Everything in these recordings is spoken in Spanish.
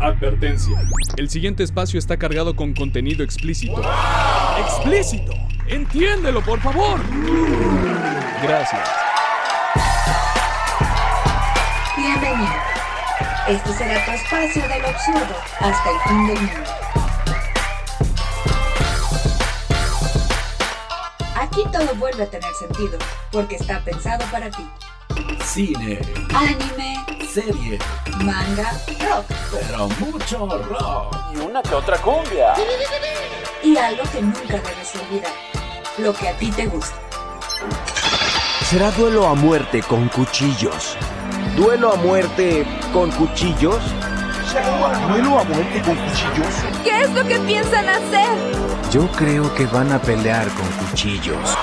Advertencia. El siguiente espacio está cargado con contenido explícito. ¡Explícito! ¡Entiéndelo, por favor! Gracias. Bienvenido. Este será tu espacio del absurdo hasta el fin del mundo. Aquí todo vuelve a tener sentido, porque está pensado para ti. Cine, Anime, serie, manga, rock pero mucho rock. Y una que otra cumbia. y algo que nunca debes olvidar. Lo que a ti te gusta. Será duelo a muerte con cuchillos. ¿Duelo a muerte con cuchillos? ¿Duelo a muerte con cuchillos? ¿Qué es lo que piensan hacer? Yo creo que van a pelear con cuchillos.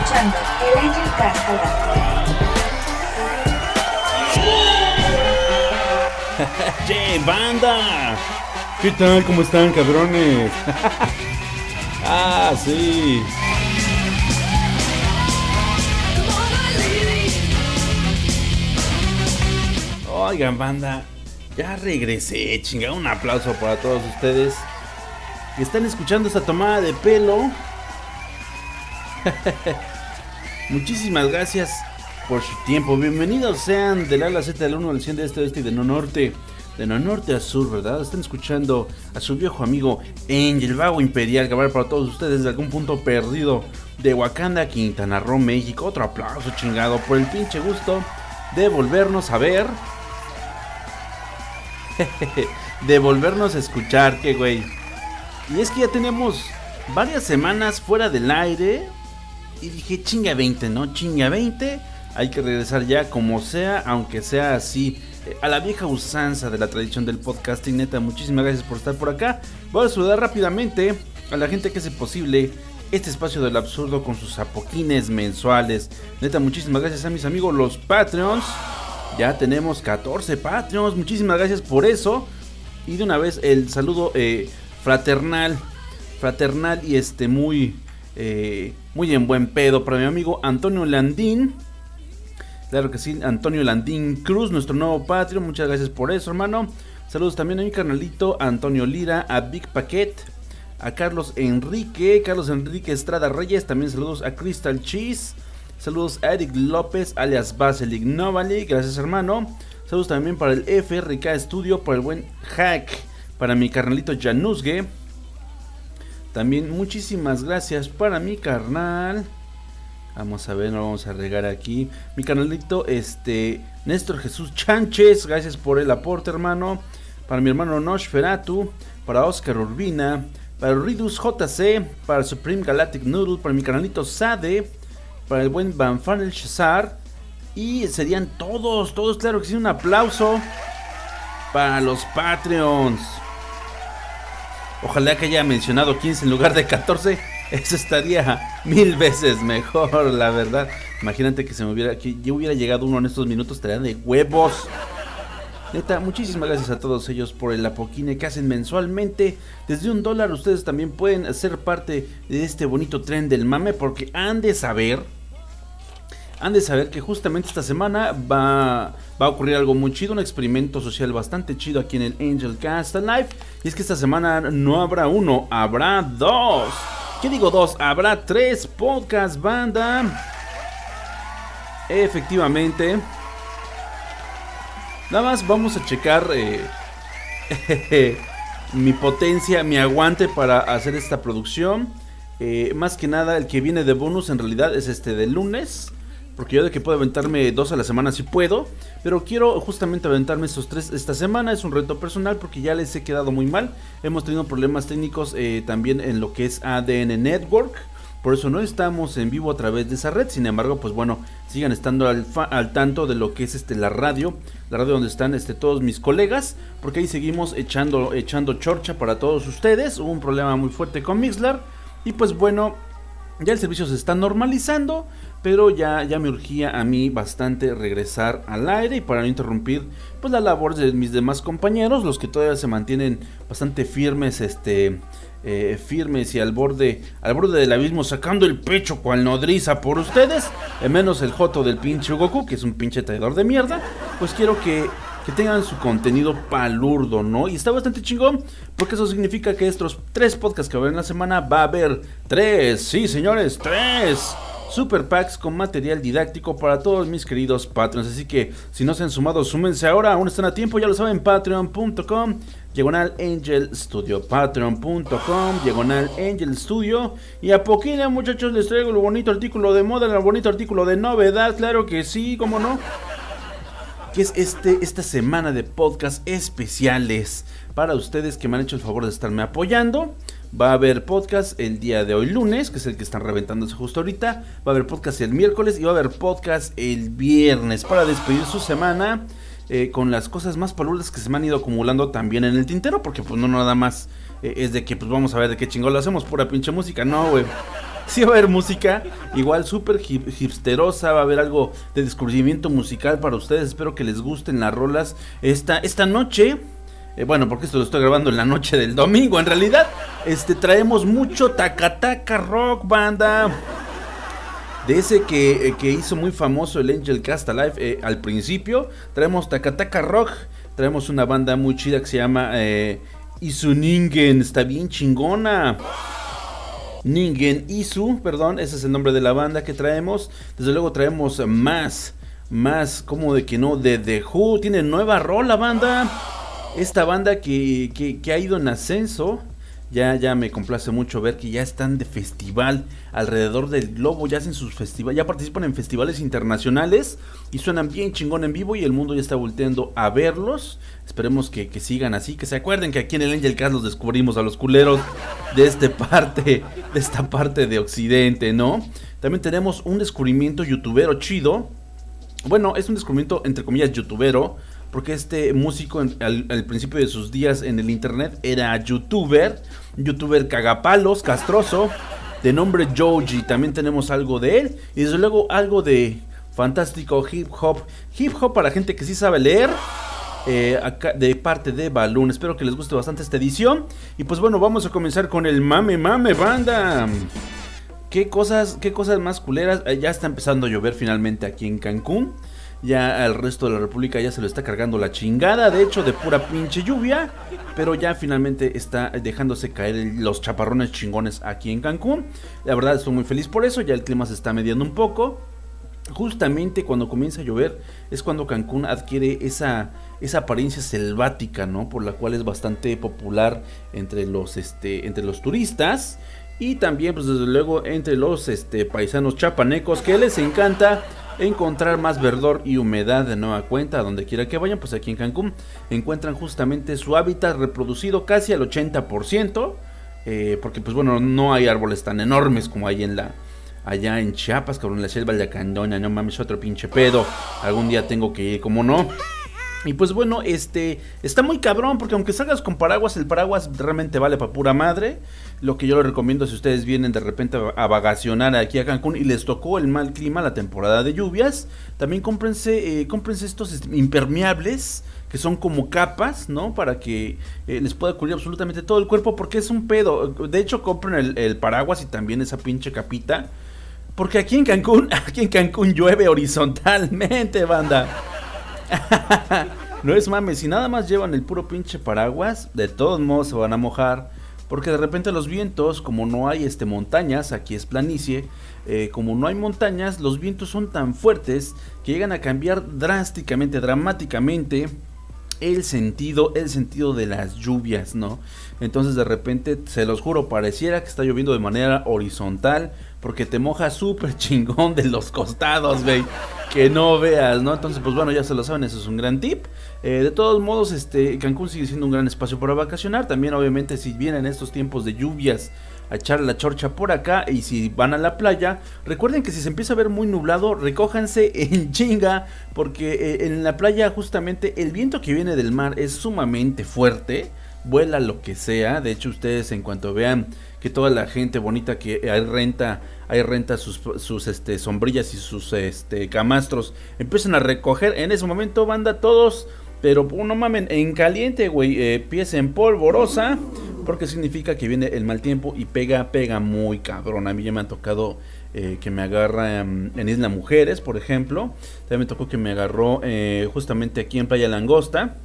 Escuchando el al aire. ¡Che, banda! ¿Qué tal? ¿Cómo están, cabrones? ah, sí. Oigan, banda, ya regresé, chinga. Un aplauso para todos ustedes están escuchando esta tomada de pelo. Muchísimas gracias por su tiempo. Bienvenidos sean del ala Z del 1 al 100 de este oeste y de no norte. De no norte a sur, ¿verdad? Están escuchando a su viejo amigo Angel Vago Imperial grabar para todos ustedes desde algún punto perdido de Wakanda, Quintana Roo, México. Otro aplauso chingado por el pinche gusto de volvernos a ver. de volvernos a escuchar, que güey. Y es que ya tenemos varias semanas fuera del aire. Y dije, chinga 20, ¿no? Chinga 20. Hay que regresar ya como sea, aunque sea así. eh, A la vieja usanza de la tradición del podcasting, neta, muchísimas gracias por estar por acá. Voy a saludar rápidamente a la gente que hace posible este espacio del absurdo con sus apoquines mensuales. Neta, muchísimas gracias a mis amigos los Patreons. Ya tenemos 14 Patreons, muchísimas gracias por eso. Y de una vez el saludo eh, fraternal, fraternal y este muy, eh, muy en buen pedo para mi amigo Antonio Landín. Claro que sí, Antonio Landín Cruz, nuestro nuevo Patreon. Muchas gracias por eso, hermano. Saludos también a mi carnalito Antonio Lira, a Big Paquet, a Carlos Enrique, Carlos Enrique Estrada Reyes. También saludos a Crystal Cheese. Saludos a Eric López, alias Basilic Novali. Gracias, hermano. Saludos también para el FRK Studio, para el buen Hack, para mi carnalito Januzgue. También muchísimas gracias para mi carnal. Vamos a ver, no vamos a regar aquí. Mi canalito, este, Néstor Jesús Chánchez, gracias por el aporte, hermano. Para mi hermano Nosferatu, para Oscar Urbina, para Ridus JC, para Supreme Galactic Noodle, para mi canalito Sade, para el buen Van Fanel Shazar. Y serían todos, todos, claro que sí, un aplauso para los Patreons. Ojalá que haya mencionado 15 en lugar de 14. Eso estaría mil veces mejor, la verdad. Imagínate que se me hubiera, que yo hubiera llegado uno en estos minutos, estaría de huevos. Neta, muchísimas gracias a todos ellos por el apoquine que hacen mensualmente. Desde un dólar ustedes también pueden ser parte de este bonito tren del mame porque han de saber, han de saber que justamente esta semana va, va a ocurrir algo muy chido, un experimento social bastante chido aquí en el Angel Cast Live. Y es que esta semana no habrá uno, habrá dos. ¿Qué digo dos? Habrá tres podcast banda. Efectivamente. Nada más vamos a checar eh, mi potencia, mi aguante para hacer esta producción. Eh, más que nada, el que viene de bonus en realidad es este de lunes. Porque yo de que puedo aventarme dos a la semana sí puedo. Pero quiero justamente aventarme estos tres esta semana. Es un reto personal porque ya les he quedado muy mal. Hemos tenido problemas técnicos eh, también en lo que es ADN Network. Por eso no estamos en vivo a través de esa red. Sin embargo, pues bueno, sigan estando al, al tanto de lo que es este la radio. La radio donde están este, todos mis colegas. Porque ahí seguimos echando, echando chorcha para todos ustedes. Hubo un problema muy fuerte con Mixlar. Y pues bueno, ya el servicio se está normalizando. Pero ya, ya me urgía a mí bastante regresar al aire y para no interrumpir pues la labor de mis demás compañeros, los que todavía se mantienen bastante firmes este, eh, firmes y al borde, al borde del abismo, sacando el pecho cual nodriza por ustedes, menos el joto del pinche Goku, que es un pinche traidor de mierda, pues quiero que, que tengan su contenido palurdo, ¿no? Y está bastante chingón, porque eso significa que estos tres podcasts que va a haber en la semana va a haber tres, sí señores, tres super packs con material didáctico para todos mis queridos patrons. Así que si no se han sumado, súmense ahora, aún están a tiempo, ya lo saben, patreon.com, diagonal angel studio, patreon.com, diagonal angel studio. Y a poquito, muchachos, les traigo el bonito artículo de moda, el bonito artículo de novedad, claro que sí, cómo no. Que es este, esta semana de podcast especiales para ustedes que me han hecho el favor de estarme apoyando. Va a haber podcast el día de hoy lunes, que es el que están reventándose justo ahorita. Va a haber podcast el miércoles y va a haber podcast el viernes para despedir su semana eh, con las cosas más palurdas que se me han ido acumulando también en el tintero. Porque pues no nada más eh, es de que pues vamos a ver de qué chingón lo hacemos, pura pinche música. No, güey. Sí va a haber música, igual súper hipsterosa, va a haber algo de descubrimiento musical para ustedes. Espero que les gusten las rolas esta, esta noche. Eh, bueno, porque esto lo estoy grabando en la noche del domingo. En realidad, este traemos mucho tacataca rock, banda. De ese que, eh, que, hizo muy famoso el Angel Cast Alive eh, al principio. Traemos Takataka Rock. Traemos una banda muy chida que se llama Isu Ningen. Está bien chingona. Ningen Isu, perdón, ese es el nombre de la banda que traemos. Desde luego traemos más, más, como de que no, de The Who. Tiene nueva rola, banda esta banda que, ha ido en ascenso. Ya, ya me complace mucho ver que ya están de festival alrededor del globo, ya hacen sus festivales, ya participan en festivales internacionales y suenan bien chingón en vivo y el mundo ya está volteando a verlos. Esperemos que, sigan así, que se acuerden que aquí en el Angel Cast los descubrimos a los culeros de este parte, de esta parte de Occidente, ¿no? También tenemos un descubrimiento youtubero chido. Bueno, es un descubrimiento entre comillas youtubero porque este músico al, principio de sus días en el internet era youtuber, youtuber cagapalos, castroso, de nombre Joji, también tenemos algo de él, y desde luego algo de fantástico hip hop, hip hop para gente que sí sabe leer. Eh, de parte de Balloon. Espero que les guste bastante esta edición. Y pues bueno, vamos a comenzar con el mame mame banda. ¿Qué cosas, qué cosas más culeras? Eh, ya está empezando a llover finalmente aquí en Cancún. Ya al resto de la República ya se lo está cargando la chingada, de hecho, de pura pinche lluvia. Pero ya finalmente está dejándose caer los chaparrones chingones aquí en Cancún. La verdad estoy muy feliz por eso, ya el clima se está mediando un poco. Justamente cuando comienza a llover es cuando Cancún adquiere esa, esa apariencia selvática, ¿no? Por la cual es bastante popular entre los, este, entre los turistas y también pues desde luego entre los este, paisanos chapanecos que les encanta encontrar más verdor y humedad de nueva cuenta, donde quiera que vayan, pues aquí en Cancún encuentran justamente su hábitat reproducido casi al 80%, eh, porque pues bueno, no hay árboles tan enormes como hay en la... Allá en Chiapas, cabrón, la selva de la Candona, no mames, otro pinche pedo. Algún día tengo que ir, como no. Y pues bueno, este está muy cabrón porque aunque salgas con paraguas, el paraguas realmente vale para pura madre. Lo que yo les recomiendo si ustedes vienen de repente a vacacionar aquí a Cancún y les tocó el mal clima, la temporada de lluvias, también cómprense, eh, cómprense estos impermeables que son como capas, ¿no? Para que eh, les pueda cubrir absolutamente todo el cuerpo porque es un pedo. De hecho, compren el, el paraguas y también esa pinche capita. Porque aquí en Cancún, aquí en Cancún llueve horizontalmente, banda. no es mames, si nada más llevan el puro pinche paraguas, de todos modos se van a mojar. Porque de repente los vientos, como no hay este, montañas, aquí es planicie, eh, como no hay montañas, los vientos son tan fuertes que llegan a cambiar drásticamente, dramáticamente el sentido, el sentido de las lluvias, ¿no? Entonces de repente, se los juro, pareciera que está lloviendo de manera horizontal porque te moja súper chingón de los costados, güey. Que no veas, ¿no? Entonces, pues bueno, ya se lo saben, eso es un gran tip. Eh, de todos modos, este, Cancún sigue siendo un gran espacio para vacacionar. También, obviamente, si vienen estos tiempos de lluvias a echar la chorcha por acá y si van a la playa, recuerden que si se empieza a ver muy nublado, recójanse en chinga porque eh, en la playa justamente el viento que viene del mar es sumamente fuerte, vuela lo que sea, de hecho ustedes en cuanto vean que toda la gente bonita que hay renta, hay renta sus, sus este, sombrillas y sus este, camastros, empiezan a recoger. En ese momento, banda, todos, pero no mamen, en caliente, güey, eh, pies en polvorosa, porque significa que viene el mal tiempo y pega, pega muy cabrón. A mí ya me ha tocado eh, que me agarra en Isla Mujeres, por ejemplo. También me tocó que me agarró eh, justamente aquí en Playa Langosta.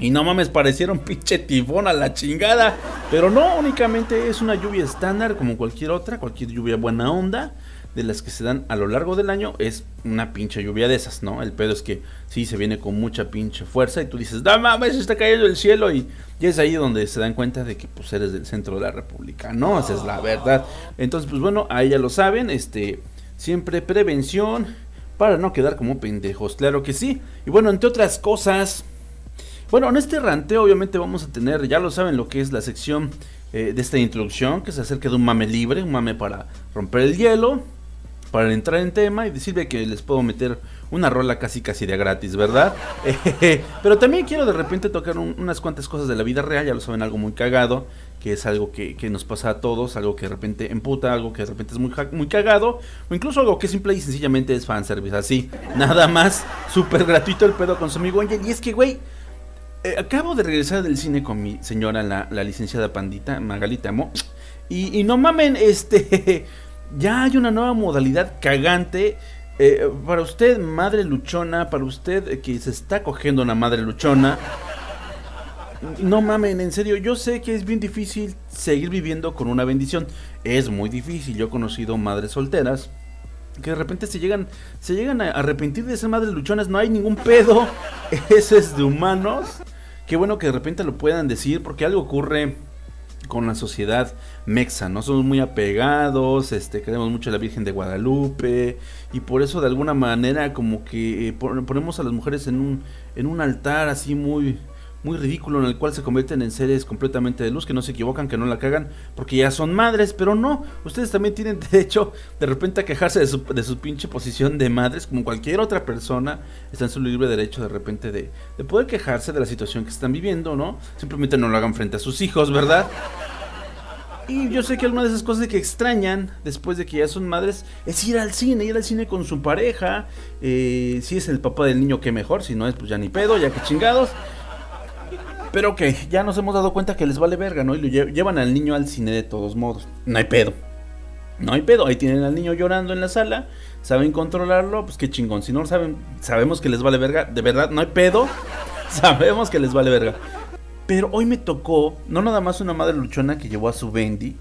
Y no mames, parecieron pinche tifón a la chingada. Pero no, únicamente es una lluvia estándar como cualquier otra, cualquier lluvia buena onda de las que se dan a lo largo del año es una pinche lluvia de esas, ¿no? El pedo es que sí se viene con mucha pinche fuerza y tú dices, no mames, está cayendo el cielo y, y es ahí donde se dan cuenta de que pues eres del centro de la república, ¿no? Esa es la verdad. Entonces, pues bueno, ahí ya lo saben, este, siempre prevención para no quedar como pendejos, claro que sí. Y bueno, entre otras cosas, bueno, en este ranteo obviamente vamos a tener, ya lo saben, lo que es la sección eh, de esta introducción, que se acerca de un mame libre, un mame para romper el hielo para entrar en tema y decirle que les puedo meter una rola casi casi de gratis, ¿verdad? pero también quiero de repente tocar unas cuantas cosas de la vida real, ya lo saben, algo muy cagado, que es algo que, nos pasa a todos, algo que de repente emputa, algo que de repente es muy, muy cagado, o incluso algo que simple y sencillamente es fanservice, así, nada más, súper gratuito el pedo con su amigo Angel, y es que, güey, eh, acabo de regresar del cine con mi señora, la, licenciada Pandita, Magalita Amo, y, y no mamen, este... ya hay una nueva modalidad cagante. Eh, para usted, madre luchona, para usted que se está cogiendo una madre luchona. No mamen, en serio, yo sé que es bien difícil seguir viviendo con una bendición. Es muy difícil. Yo he conocido madres solteras que de repente se llegan, se llegan a arrepentir de ser madres luchonas. No hay ningún pedo. Eso es de humanos. Qué bueno que de repente lo puedan decir porque algo ocurre con la sociedad mexa, ¿no? Somos muy apegados, este, queremos mucho a la Virgen de Guadalupe y por eso de alguna manera como que eh, ponemos a las mujeres en un, en un altar así muy, muy ridículo en el cual se convierten en seres completamente de luz, que no se equivocan, que no la cagan, porque ya son madres, pero no, ustedes también tienen derecho de repente a quejarse de su, de su pinche posición de madres, como cualquier otra persona, está en su libre derecho de repente de, de poder quejarse de la situación que están viviendo, ¿no? Simplemente no lo hagan frente a sus hijos, ¿verdad? Y yo sé que alguna de esas cosas que extrañan después de que ya son madres es ir al cine, ir al cine con su pareja. Eh, si es el papá del niño, que mejor. Si no es, pues ya ni pedo, ya que chingados. Pero que ya nos hemos dado cuenta que les vale verga, ¿no? Y lo llevan al niño al cine de todos modos. No hay pedo. No hay pedo. Ahí tienen al niño llorando en la sala. Saben controlarlo. Pues qué chingón. Si no saben, sabemos que les vale verga. De verdad, no hay pedo. Sabemos que les vale verga. Pero hoy me tocó, no nada más una madre luchona que llevó a su Bendy,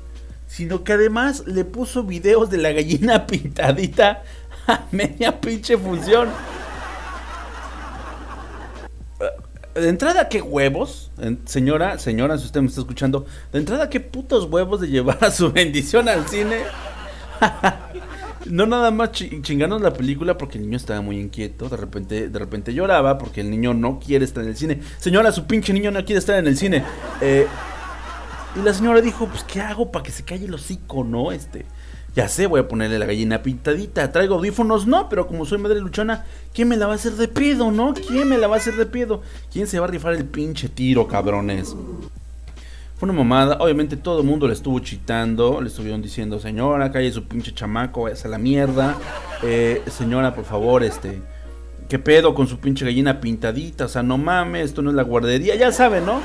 sino que además le puso videos de la gallina pintadita a media pinche función. De entrada, ¿qué huevos? Señora, señora, si usted me está escuchando, de entrada, ¿qué putos huevos de llevar a su bendición al cine? no nada más chingarnos la película porque el niño estaba muy inquieto, de repente, de repente lloraba porque el niño no quiere estar en el cine. Señora, su pinche niño no quiere estar en el cine. Eh, y la señora dijo, pues, ¿qué hago para que se calle el hocico, no? Este, ya sé, voy a ponerle la gallina pintadita. Traigo audífonos, no, pero como soy madre luchona, ¿quién me la va a hacer de pedo, no? ¿Quién me la va a hacer de pedo? ¿Quién se va a rifar el pinche tiro, cabrones? Fue una mamada. Obviamente todo el mundo le estuvo chitando. Le estuvieron diciendo, señora, calle su pinche chamaco, vaya a la mierda. Eh, señora, por favor, este. ¿Qué pedo con su pinche gallina pintadita? O sea, no mames, esto no es la guardería. Ya saben, ¿no?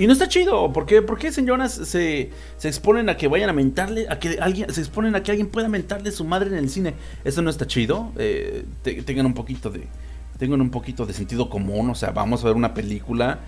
Y no está chido, ¿por qué, señoras se, se, exponen a que vayan a mentarle, a que alguien, se exponen a que alguien pueda mentarle su madre en el cine? Eso no está chido, eh, tengan un poquito de, tengan un poquito de sentido común, o sea, vamos a ver una película,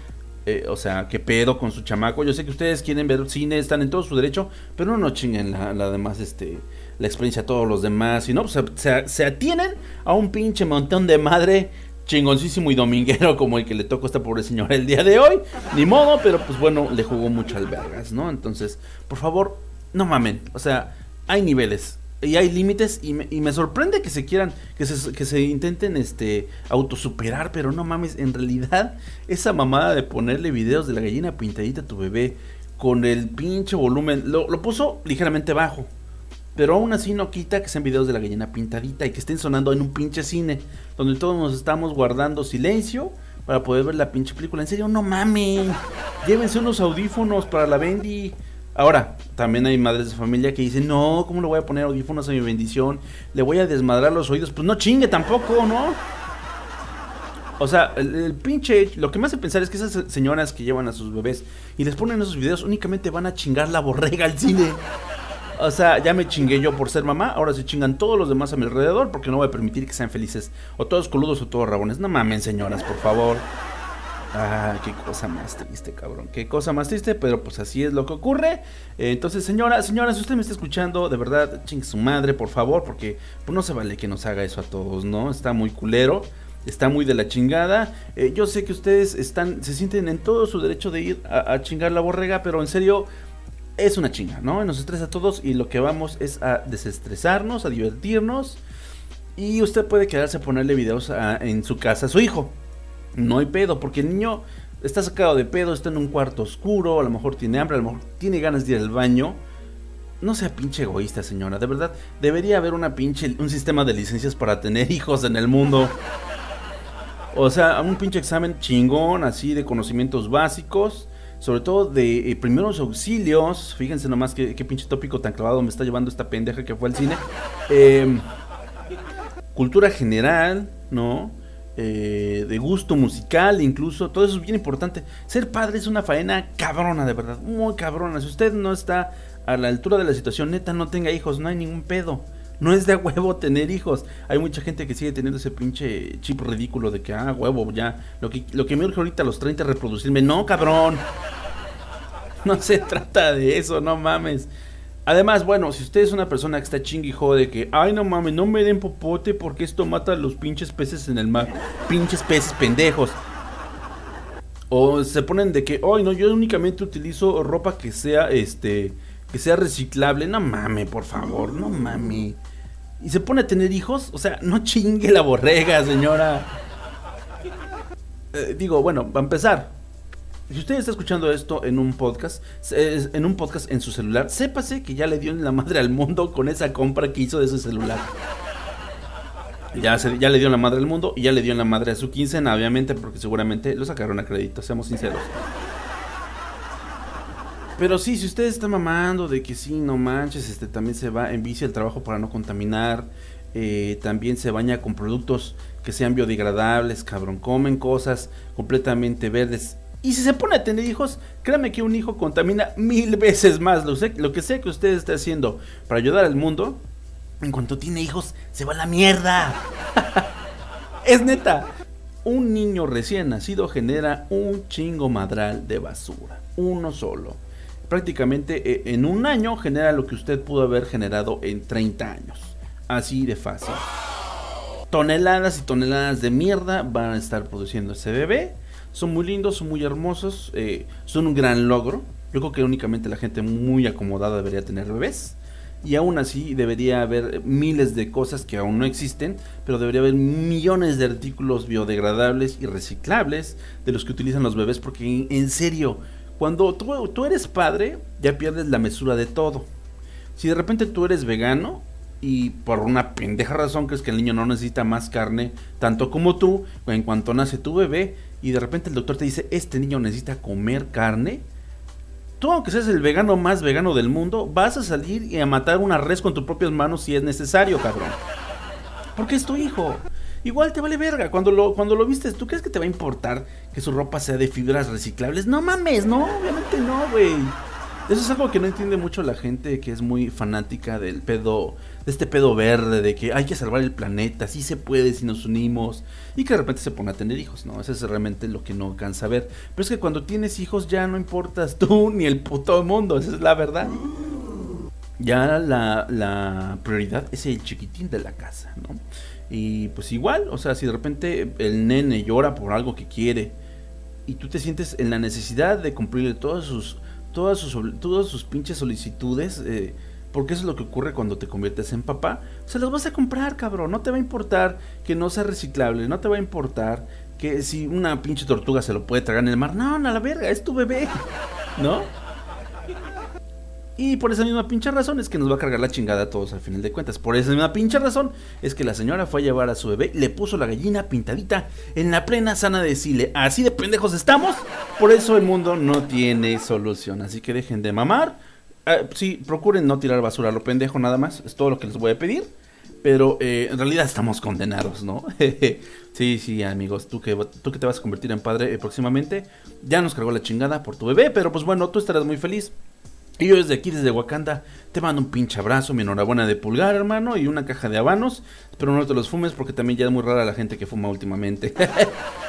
eh, o sea, qué pedo con su chamaco. Yo sé que ustedes quieren ver cine, están en todo su derecho, pero no, no chinguen la, la demás, este, la experiencia a todos los demás, y no, pues, se, se atienen a un pinche montón de madre chingoncísimo y dominguero como el que le tocó a esta pobre señora el día de hoy. Ni modo, pero pues bueno, le jugó mucho al vergas, ¿no? Entonces, por favor, no mamen. O sea, hay niveles y hay límites y me, y me, sorprende que se quieran, que se, que se intenten este autosuperar, pero no mames, en realidad esa mamada de ponerle videos de la gallina pintadita a tu bebé con el pinche volumen, lo, lo puso ligeramente bajo. Pero aún así no quita que sean videos de la gallina pintadita y que estén sonando en un pinche cine, donde todos nos estamos guardando silencio para poder ver la pinche película. En serio, no mames. Llévense unos audífonos para la Bendy. Ahora, también hay madres de familia que dicen, no, ¿cómo le voy a poner audífonos a mi bendición? Le voy a desmadrar los oídos. Pues no chingue tampoco, ¿no? O sea, el, el pinche. Lo que me hace pensar es que esas señoras que llevan a sus bebés y les ponen esos videos únicamente van a chingar la borrega al cine. O sea, ya me chingué yo por ser mamá, ahora se chingan todos los demás a mi alrededor porque no voy a permitir que sean felices. O todos coludos o todos rabones. No mamen, señoras, por favor. Ah, qué cosa más triste, cabrón. Qué cosa más triste, pero pues así es lo que ocurre. Eh, entonces, señora, señora, si usted me está escuchando, de verdad, chingue su madre, por favor, porque pues, no se vale que nos haga eso a todos, ¿no? Está muy culero, está muy de la chingada. Eh, yo sé que ustedes están, se sienten en todo su derecho de ir a, a chingar la borrega, pero en serio, es una chinga, ¿no? Nos estresa a todos y lo que vamos es a desestresarnos, a divertirnos. Y usted puede quedarse a ponerle videos en su casa a su hijo. No hay pedo, porque el niño está sacado de pedo, está en un cuarto oscuro, a lo mejor tiene hambre, a lo mejor tiene ganas de ir al baño. No sea pinche egoísta, señora. De verdad, debería haber una pinche, un sistema de licencias para tener hijos en el mundo. O sea, un pinche examen chingón, así de conocimientos básicos, sobre todo de eh, primeros auxilios. Fíjense nomás qué, pinche tópico tan clavado me está llevando esta pendeja que fue al cine. Eh, cultura general, ¿no? Eh, de gusto musical, incluso, todo eso es bien importante. Ser padre es una faena cabrona, de verdad, muy cabrona. Si usted no está a la altura de la situación, neta, no tenga hijos, no hay ningún pedo. No es de huevo tener hijos. Hay mucha gente que sigue teniendo ese pinche chip ridículo de que, ah, huevo, ya. Lo que, lo que me urge ahorita a los 30 es reproducirme. No, cabrón. No se trata de eso, no mames. Además, bueno, si usted es una persona que está chingui y jode que, ay, no mames, no me den popote porque esto mata a los pinches peces en el mar. Pinches peces pendejos. O se ponen de que, ay, no, yo únicamente utilizo ropa que sea, este, que sea reciclable. No mames, por favor, no mames. Y se pone a tener hijos, o sea, no chingue la borrega, señora. Eh, digo, bueno, va a empezar. Si usted está escuchando esto en un podcast, en un podcast en su celular, sépase que ya le dio en la madre al mundo con esa compra que hizo de su celular. Ya, se- ya le dio en la madre al mundo y ya le dio en la madre a su quincena, obviamente, porque seguramente lo sacaron a crédito, seamos sinceros. Pero sí, si usted está mamando de que sí, no manches, este también se va en bici al trabajo para no contaminar, eh, también se baña con productos que sean biodegradables, cabrón, comen cosas completamente verdes. Y si se pone a tener hijos, créame que un hijo contamina mil veces más. Lo, lo que sea que usted esté haciendo para ayudar al mundo, en cuanto tiene hijos, se va a la mierda. es neta. Un niño recién nacido genera un chingo madral de basura. Uno solo. Prácticamente eh, en un año genera lo que usted pudo haber generado en 30 años. Así de fácil. Toneladas y toneladas de mierda van a estar produciendo ese bebé. Son muy lindos, son muy hermosos, eh, son un gran logro. Yo creo que únicamente la gente muy acomodada debería tener bebés. Y aún así debería haber miles de cosas que aún no existen, pero debería haber millones de artículos biodegradables y reciclables de los que utilizan los bebés, porque en, en serio, cuando tú, eres padre, ya pierdes la mesura de todo. Si de repente tú eres vegano y por una pendeja razón crees que el niño no necesita más carne, tanto como tú, en cuanto nace tu bebé, y de repente el doctor te dice, este niño necesita comer carne, tú aunque seas el vegano más vegano del mundo, vas a salir y a matar una res con tus propias manos si es necesario, cabrón. Porque es tu hijo. Igual te vale verga. Cuando lo, cuando lo vistes, ¿tú crees que te va a importar que su ropa sea de fibras reciclables? No mames, no, obviamente no, güey. Eso es algo que no entiende mucho la gente que es muy fanática del pedo, de este pedo verde, de que hay que salvar el planeta, sí se puede si nos unimos, y que de repente se pone a tener hijos, ¿no? Eso es realmente lo que no cansa ver. Pero es que cuando tienes hijos ya no importas tú ni el puto mundo, esa es la verdad. Ya la, la prioridad es el chiquitín de la casa, ¿no? Y pues igual, o sea, si de repente el nene llora por algo que quiere y tú te sientes en la necesidad de cumplirle todas sus todas sus todas sus pinches solicitudes, eh, porque eso es lo que ocurre cuando te conviertes en papá, se los vas a comprar, cabrón, no te va a importar que no sea reciclable, no te va a importar que si una pinche tortuga se lo puede tragar en el mar, no, no, la verga, es tu bebé, ¿no? Y por esa misma pinche razón es que nos va a cargar la chingada a todos al final de cuentas. Por esa misma pinche razón es que la señora fue a llevar a su bebé, le puso la gallina pintadita en la plena sana de Chile. Así de pendejos estamos. Por eso el mundo no tiene solución. Así que dejen de mamar. Ah, sí, procuren no tirar basura a lo pendejo nada más. Es todo lo que les voy a pedir. Pero eh, en realidad estamos condenados, ¿no? sí, sí, amigos, tú que, tú que te vas a convertir en padre eh, próximamente, ya nos cargó la chingada por tu bebé, pero pues bueno, tú estarás muy feliz. Y yo desde aquí, desde Wakanda, te mando un pinche abrazo, mi enhorabuena de pulgar, hermano, y una caja de habanos. Espero no te los fumes porque también ya es muy rara la gente que fuma últimamente.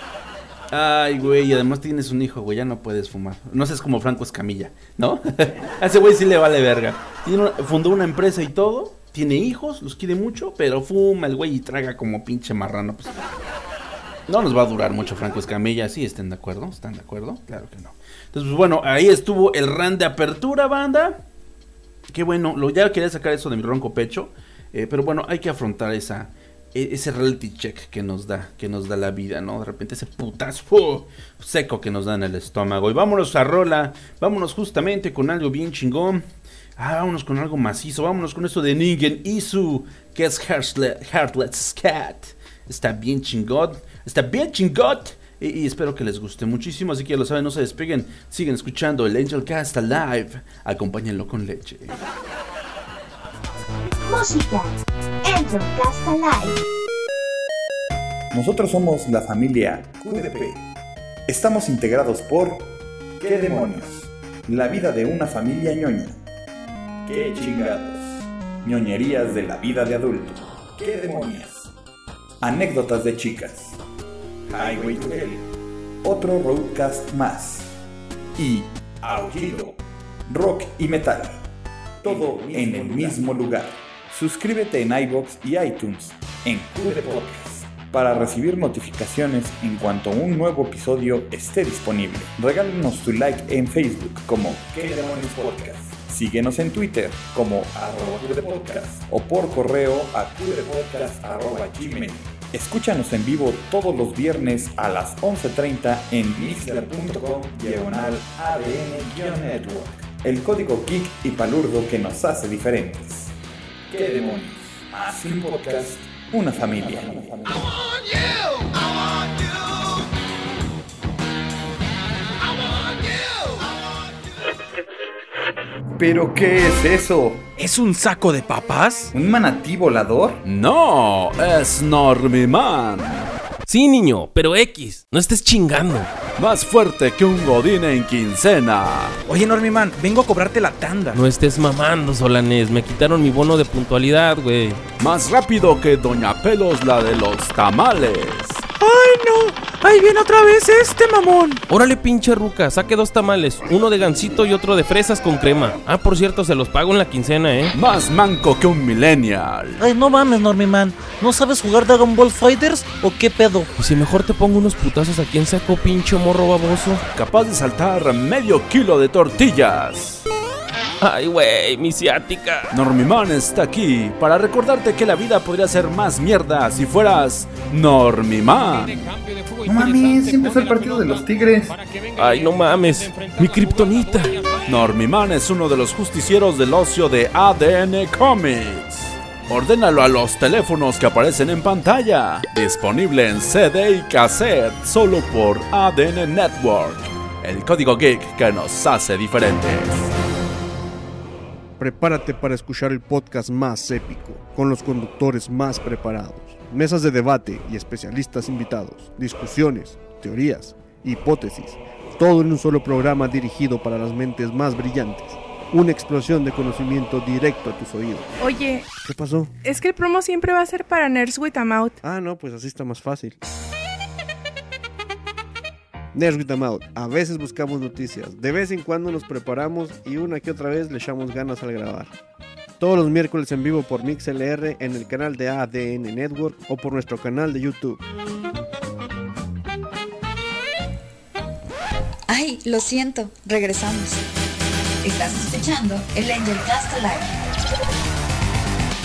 Ay, güey, y además tienes un hijo, güey, ya no puedes fumar. No seas como Franco Escamilla, ¿no? A ese güey sí le vale verga. Tiene fundó una empresa y todo, tiene hijos, los quiere mucho, pero fuma el güey y traga como pinche marrano. Pues, no nos va a durar mucho Franco Escamilla, sí, estén de acuerdo, ¿están de acuerdo? Claro que no. Entonces, pues bueno, ahí estuvo el ran de apertura, banda. Qué bueno, lo, ya quería sacar eso de mi ronco pecho, eh, pero bueno, hay que afrontar esa, e- ese reality check que nos da, que nos da la vida, ¿no? De repente ese putazo ¡fu! seco que nos da en el estómago. Y vámonos a rola, vámonos justamente con algo bien chingón. Ah, vámonos con algo macizo, vámonos con esto de Ningen Isu, que es Heartle- Heartless Cat. Está bien chingón, está bien chingón. Y, y espero que les guste muchísimo, así que ya lo saben, no se despeguen, siguen escuchando el Angel Cast Live, acompáñenlo con leche. Música. Angel Cast Alive. Nosotros somos la familia QDP. Estamos integrados por ¿Qué demonios? La vida de una familia ñoña. ¿Qué chingados? ñoñerías de la vida de adulto. ¿Qué demonios? Anécdotas de chicas. Highway to Hell. Otro roadcast más. Y Aullido. Rock y metal. Todo en el mismo lugar. Suscríbete en iBox y iTunes en QD Podcast para recibir notificaciones en cuanto un nuevo episodio esté disponible. Regálanos tu like en Facebook como ¿Qué demonios podcast? Síguenos en Twitter como arroba QDPodcast o por correo a gmail. Escúchanos en vivo todos los viernes a las 11.30 en mixler.com diagonal ADN-network. El código geek y palurdo que nos hace diferentes. ¿Qué demonios? Un podcast, una familia. ¿Pero qué es eso? ¿Es un saco de papas? ¿Un manatí volador? No, es Normiman. Sí, niño, pero X, no estés chingando. Más fuerte que un godín en quincena. Oye, Normiman, vengo a cobrarte la tanda. No estés mamando, Solanés. Me quitaron mi bono de puntualidad, güey. Más rápido que Doña Pelos la de los tamales. ¡Ay, no! ¡Ahí viene otra vez este mamón! Órale, pinche ruca, saque dos tamales, uno de gansito y otro de fresas con crema. Ah, por cierto, se los pago en la quincena, ¿eh? Más manco que un millennial. Ay, no mames, Normiman. ¿No sabes jugar Dragon Ball Fighters o qué pedo? Y si mejor te pongo unos putazos aquí en saco, pinche morro baboso. Capaz de saltar medio kilo de tortillas. Ay, güey, mi ciática. Normiman está aquí para recordarte que la vida podría ser más mierda si fueras Normiman. No mames, siempre es el partido de los Tigres. Ay, no mames, mi kriptonita. Normiman es uno de los justicieros del ocio de ADN Comics. Ordénalo a los teléfonos que aparecen en pantalla. Disponible en CD y cassette solo por ADN Network. El código geek que nos hace diferentes. Prepárate para escuchar el podcast más épico, con los conductores más preparados, mesas de debate y especialistas invitados, discusiones, teorías, hipótesis, todo en un solo programa dirigido para las mentes más brillantes. Una explosión de conocimiento directo a tus oídos. Oye, ¿Qué pasó? es que el promo siempre va a ser para Nerds with a Mouth. Ah, no, pues así está más fácil. Nerds with a Mouth. A veces buscamos noticias, de vez en cuando nos preparamos y una que otra vez le echamos ganas al grabar. Todos los miércoles en vivo por MixLR en el canal de ADN Network o por nuestro canal de YouTube. Ay, lo siento, regresamos. Estás escuchando el Angel Cast Alive.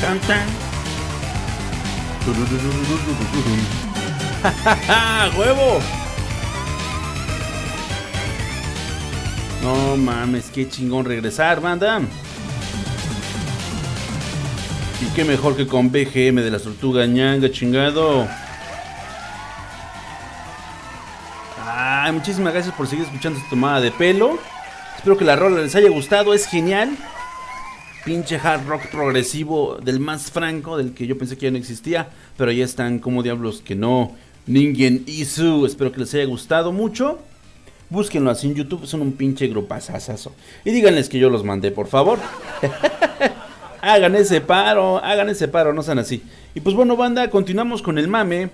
Tan, tan. ¡Ja, huevo! No mames, qué chingón regresar, banda. Y qué mejor que con BGM de la tortuga ñanga, chingado. Ay, muchísimas gracias por seguir escuchando esta tomada de pelo. Espero que la rola les haya gustado, es genial. pinche hard rock progresivo del más franco, del que yo pensé que ya no existía, pero ya están como diablos que no. Ningen Isu, espero que les haya gustado mucho. Búsquenlo así en YouTube, son un pinche grupazazazo. Y díganles que yo los mandé, por favor. hagan ese paro, hagan ese paro, no sean así. Y pues bueno, banda, continuamos con el mame.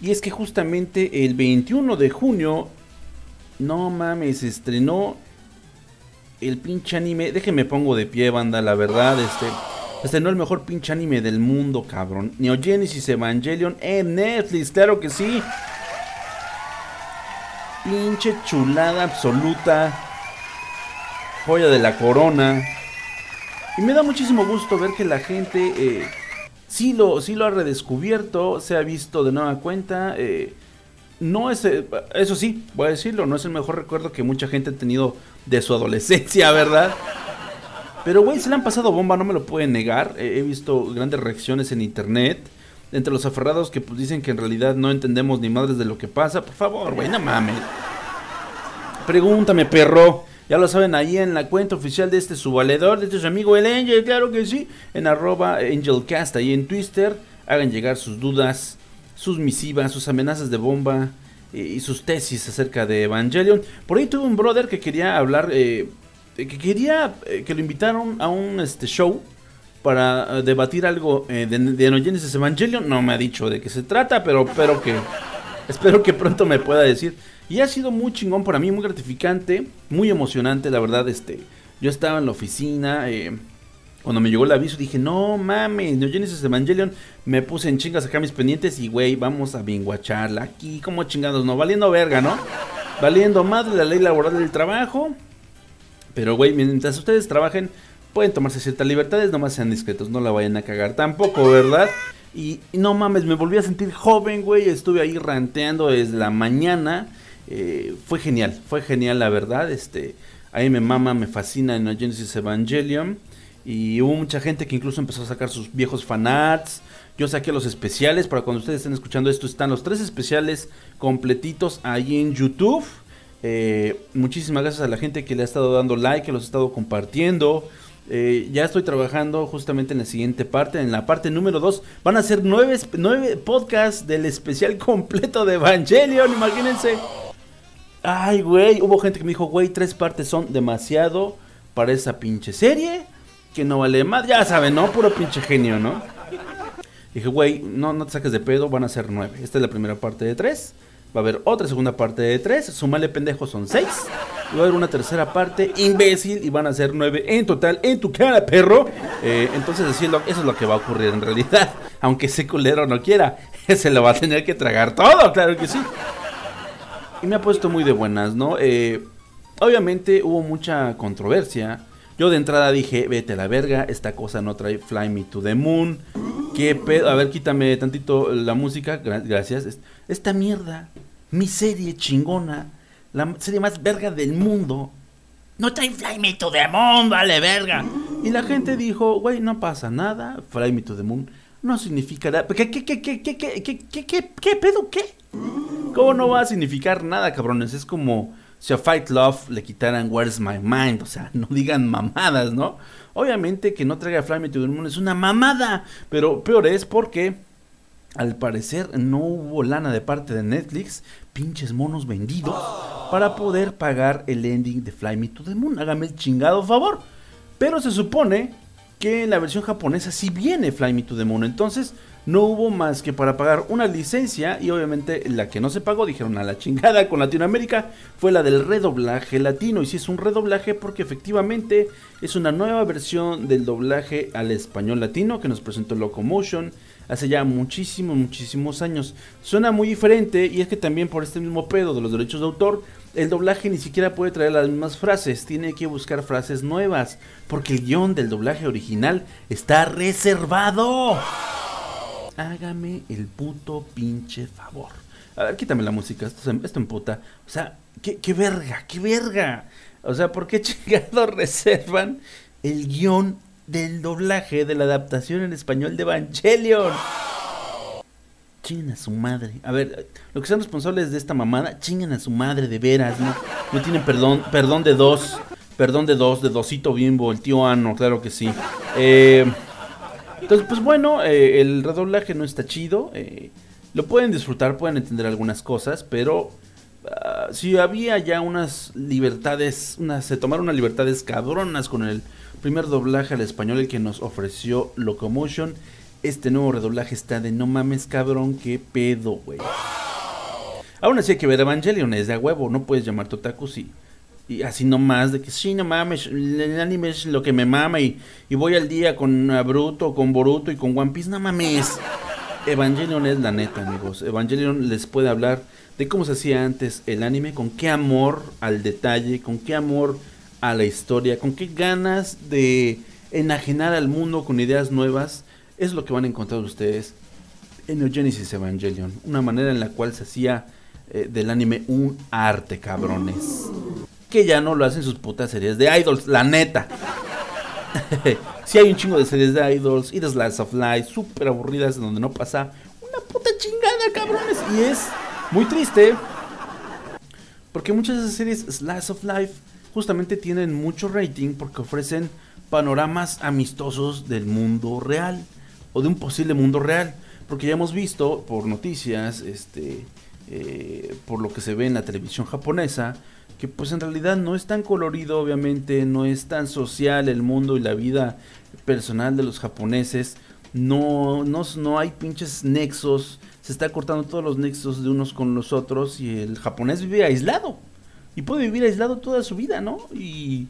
Y es que justamente el 21 de junio, no mames, estrenó el pinche anime. Déjenme pongo de pie, banda, la verdad, este. Estrenó el mejor pinche anime del mundo, cabrón. Neo Genesis Evangelion en Netflix, claro que sí. Pinche chulada absoluta. Joya de la corona. Y me da muchísimo gusto ver que la gente eh, sí, lo, sí lo ha redescubierto, se ha visto de nueva cuenta. Eh, no es, eh, eso sí, voy a decirlo, no es el mejor recuerdo que mucha gente ha tenido de su adolescencia, ¿verdad? Pero, güey, se le han pasado bomba, no me lo pueden negar. he visto grandes reacciones en internet. Entre los aferrados que pues, dicen que en realidad no entendemos ni madres de lo que pasa. Por favor, güey, no mames. Pregúntame, perro. Ya lo saben ahí en la cuenta oficial de este su valedor, de este su amigo el Angel, claro que sí. En arroba Angelcast, ahí en Twitter. Hagan llegar sus dudas, sus misivas, sus amenazas de bomba eh, y sus tesis acerca de Evangelion. Por ahí tuve un brother que quería hablar, eh, que quería eh, que lo invitaron a un este, show para debatir algo de, de Evangelion. No me ha dicho de qué se trata, pero que, espero que pronto me pueda decir. Y ha sido muy chingón para mí, muy gratificante, muy emocionante, la verdad, este... Yo estaba en la oficina, eh, cuando me llegó el aviso dije, no mames, Neo Genesis Evangelion, me puse en chingas acá mis pendientes y güey, vamos a binguacharla aquí, como chingados, no, valiendo verga, ¿no? Valiendo madre la ley laboral del trabajo. Pero güey, mientras ustedes trabajen, pueden tomarse ciertas libertades, nomás sean discretos, no la vayan a cagar tampoco, ¿verdad? Y, y no mames, me volví a sentir joven, güey, estuve ahí ranteando desde la mañana. Eh, fue genial, fue genial la verdad. Este, ahí me mama, me fascina en Genesis Evangelion. Y hubo mucha gente que incluso empezó a sacar sus viejos fanarts. Yo saqué los especiales. Para cuando ustedes estén escuchando esto, están los tres especiales completitos ahí en YouTube. Eh, muchísimas gracias a la gente que le ha estado dando like, que los ha estado compartiendo. Eh, ya estoy trabajando justamente en la siguiente parte, en la parte número 2. Van a ser nueve, nueve podcasts del especial completo de Evangelion, imagínense. Ay, güey, hubo gente que me dijo, güey, tres partes son demasiado para esa pinche serie, que no vale más, ya saben, ¿no? Puro pinche genio, ¿no? Dije, güey, no, no te saques de pedo, van a ser nueve. Esta es la primera parte de tres. Va a haber otra segunda parte de tres. Sumale pendejo son seis. Y va a haber una tercera parte, imbécil, y van a ser nueve en total, en tu cara, perro. Eh, entonces, eso es lo que va a ocurrir en realidad. Aunque ese culero no quiera, se lo va a tener que tragar todo, claro que sí y me ha puesto muy de buenas, ¿no? Eh, obviamente hubo mucha controversia. Yo de entrada dije, vete a la verga, esta cosa no trae Fly Me to the Moon. ¿Qué pedo? A ver, quítame tantito la música, gracias. Esta mierda, mi serie chingona, la serie más verga del mundo, no trae Fly Me to the Moon, vale verga. Y la gente dijo, güey, no pasa nada, Fly Me to the Moon no significa nada. ¿Qué, qué, qué, qué, qué, qué, qué, qué, qué pedo? ¿Qué? ¿Cómo no va a significar nada, cabrones? Es como si a Fight Love le quitaran Where's My Mind. O sea, no digan mamadas, ¿no? Obviamente que no traiga Fly Me to the Moon es una mamada. Pero peor es porque al parecer no hubo lana de parte de Netflix, pinches monos vendidos, para poder pagar el ending de Fly Me to the Moon. Hágame el chingado favor. Pero se supone que en la versión japonesa sí viene Fly Me to the Moon. Entonces no hubo más que para pagar una licencia y obviamente la que no se pagó, dijeron a la chingada con Latinoamérica, fue la del redoblaje latino. Y si es un redoblaje porque efectivamente es una nueva versión del doblaje al español latino que nos presentó Locomotion hace ya muchísimos, muchísimos años. Suena muy diferente y es que también por este mismo pedo de los derechos de autor, el doblaje ni siquiera puede traer las mismas frases, tiene que buscar frases nuevas, porque el guion del doblaje original está reservado. Hágame el puto pinche favor. A ver, quítame la música, esto, esto puta. O sea, ¿qué, qué verga, qué verga. O sea, ¿por qué chingados reservan el guion del doblaje de la adaptación en español de Evangelion? Chingan a su madre. A ver, lo que sean responsables de esta mamada, chingan a su madre de veras, ¿no? No tienen perdón, perdón de dos. Perdón de dos, de Dosito Bimbo, el tío Ano, claro que sí. Eh, entonces, pues bueno, eh, el redoblaje no está chido. eh, lo pueden disfrutar, pueden entender algunas cosas, pero ah, si había ya unas libertades, unas, se tomaron unas libertades cabronas con el primer doblaje al español, el que nos ofreció Locomotion. Este nuevo redoblaje está de no mames, cabrón, qué pedo, güey. Aún así hay que ver Evangelion, es de huevo, no puedes llamarte otaku si... Y así nomás, de que sí, no mames, el anime es lo que me mama y, y voy al día con Naruto, con Boruto y con One Piece, no mames. Evangelion es la neta, amigos. Evangelion les puede hablar de cómo se hacía antes el anime, con qué amor al detalle, con qué amor a la historia, con qué ganas de enajenar al mundo con ideas nuevas. Es lo que van a encontrar ustedes en Neogenesis Evangelion. Una manera en la cual se hacía eh, del anime un arte, cabrones. Que ya no lo hacen sus putas series de idols, la neta. Si hay un chingo de series de idols y de Slice of Life súper aburridas en donde no pasa una puta chingada, cabrones. Y es muy triste porque muchas de esas series Slice of Life justamente tienen mucho rating porque ofrecen panoramas amistosos del mundo real o de un posible mundo real. Porque ya hemos visto por noticias, este, eh, por lo que se ve en la televisión japonesa, que pues en realidad no es tan colorido, obviamente, no es tan social el mundo y la vida personal de los japoneses. No, no, no hay pinches nexos, se está cortando todos los nexos de unos con los otros y el japonés vive aislado. Y puede vivir aislado toda su vida, ¿no? Y,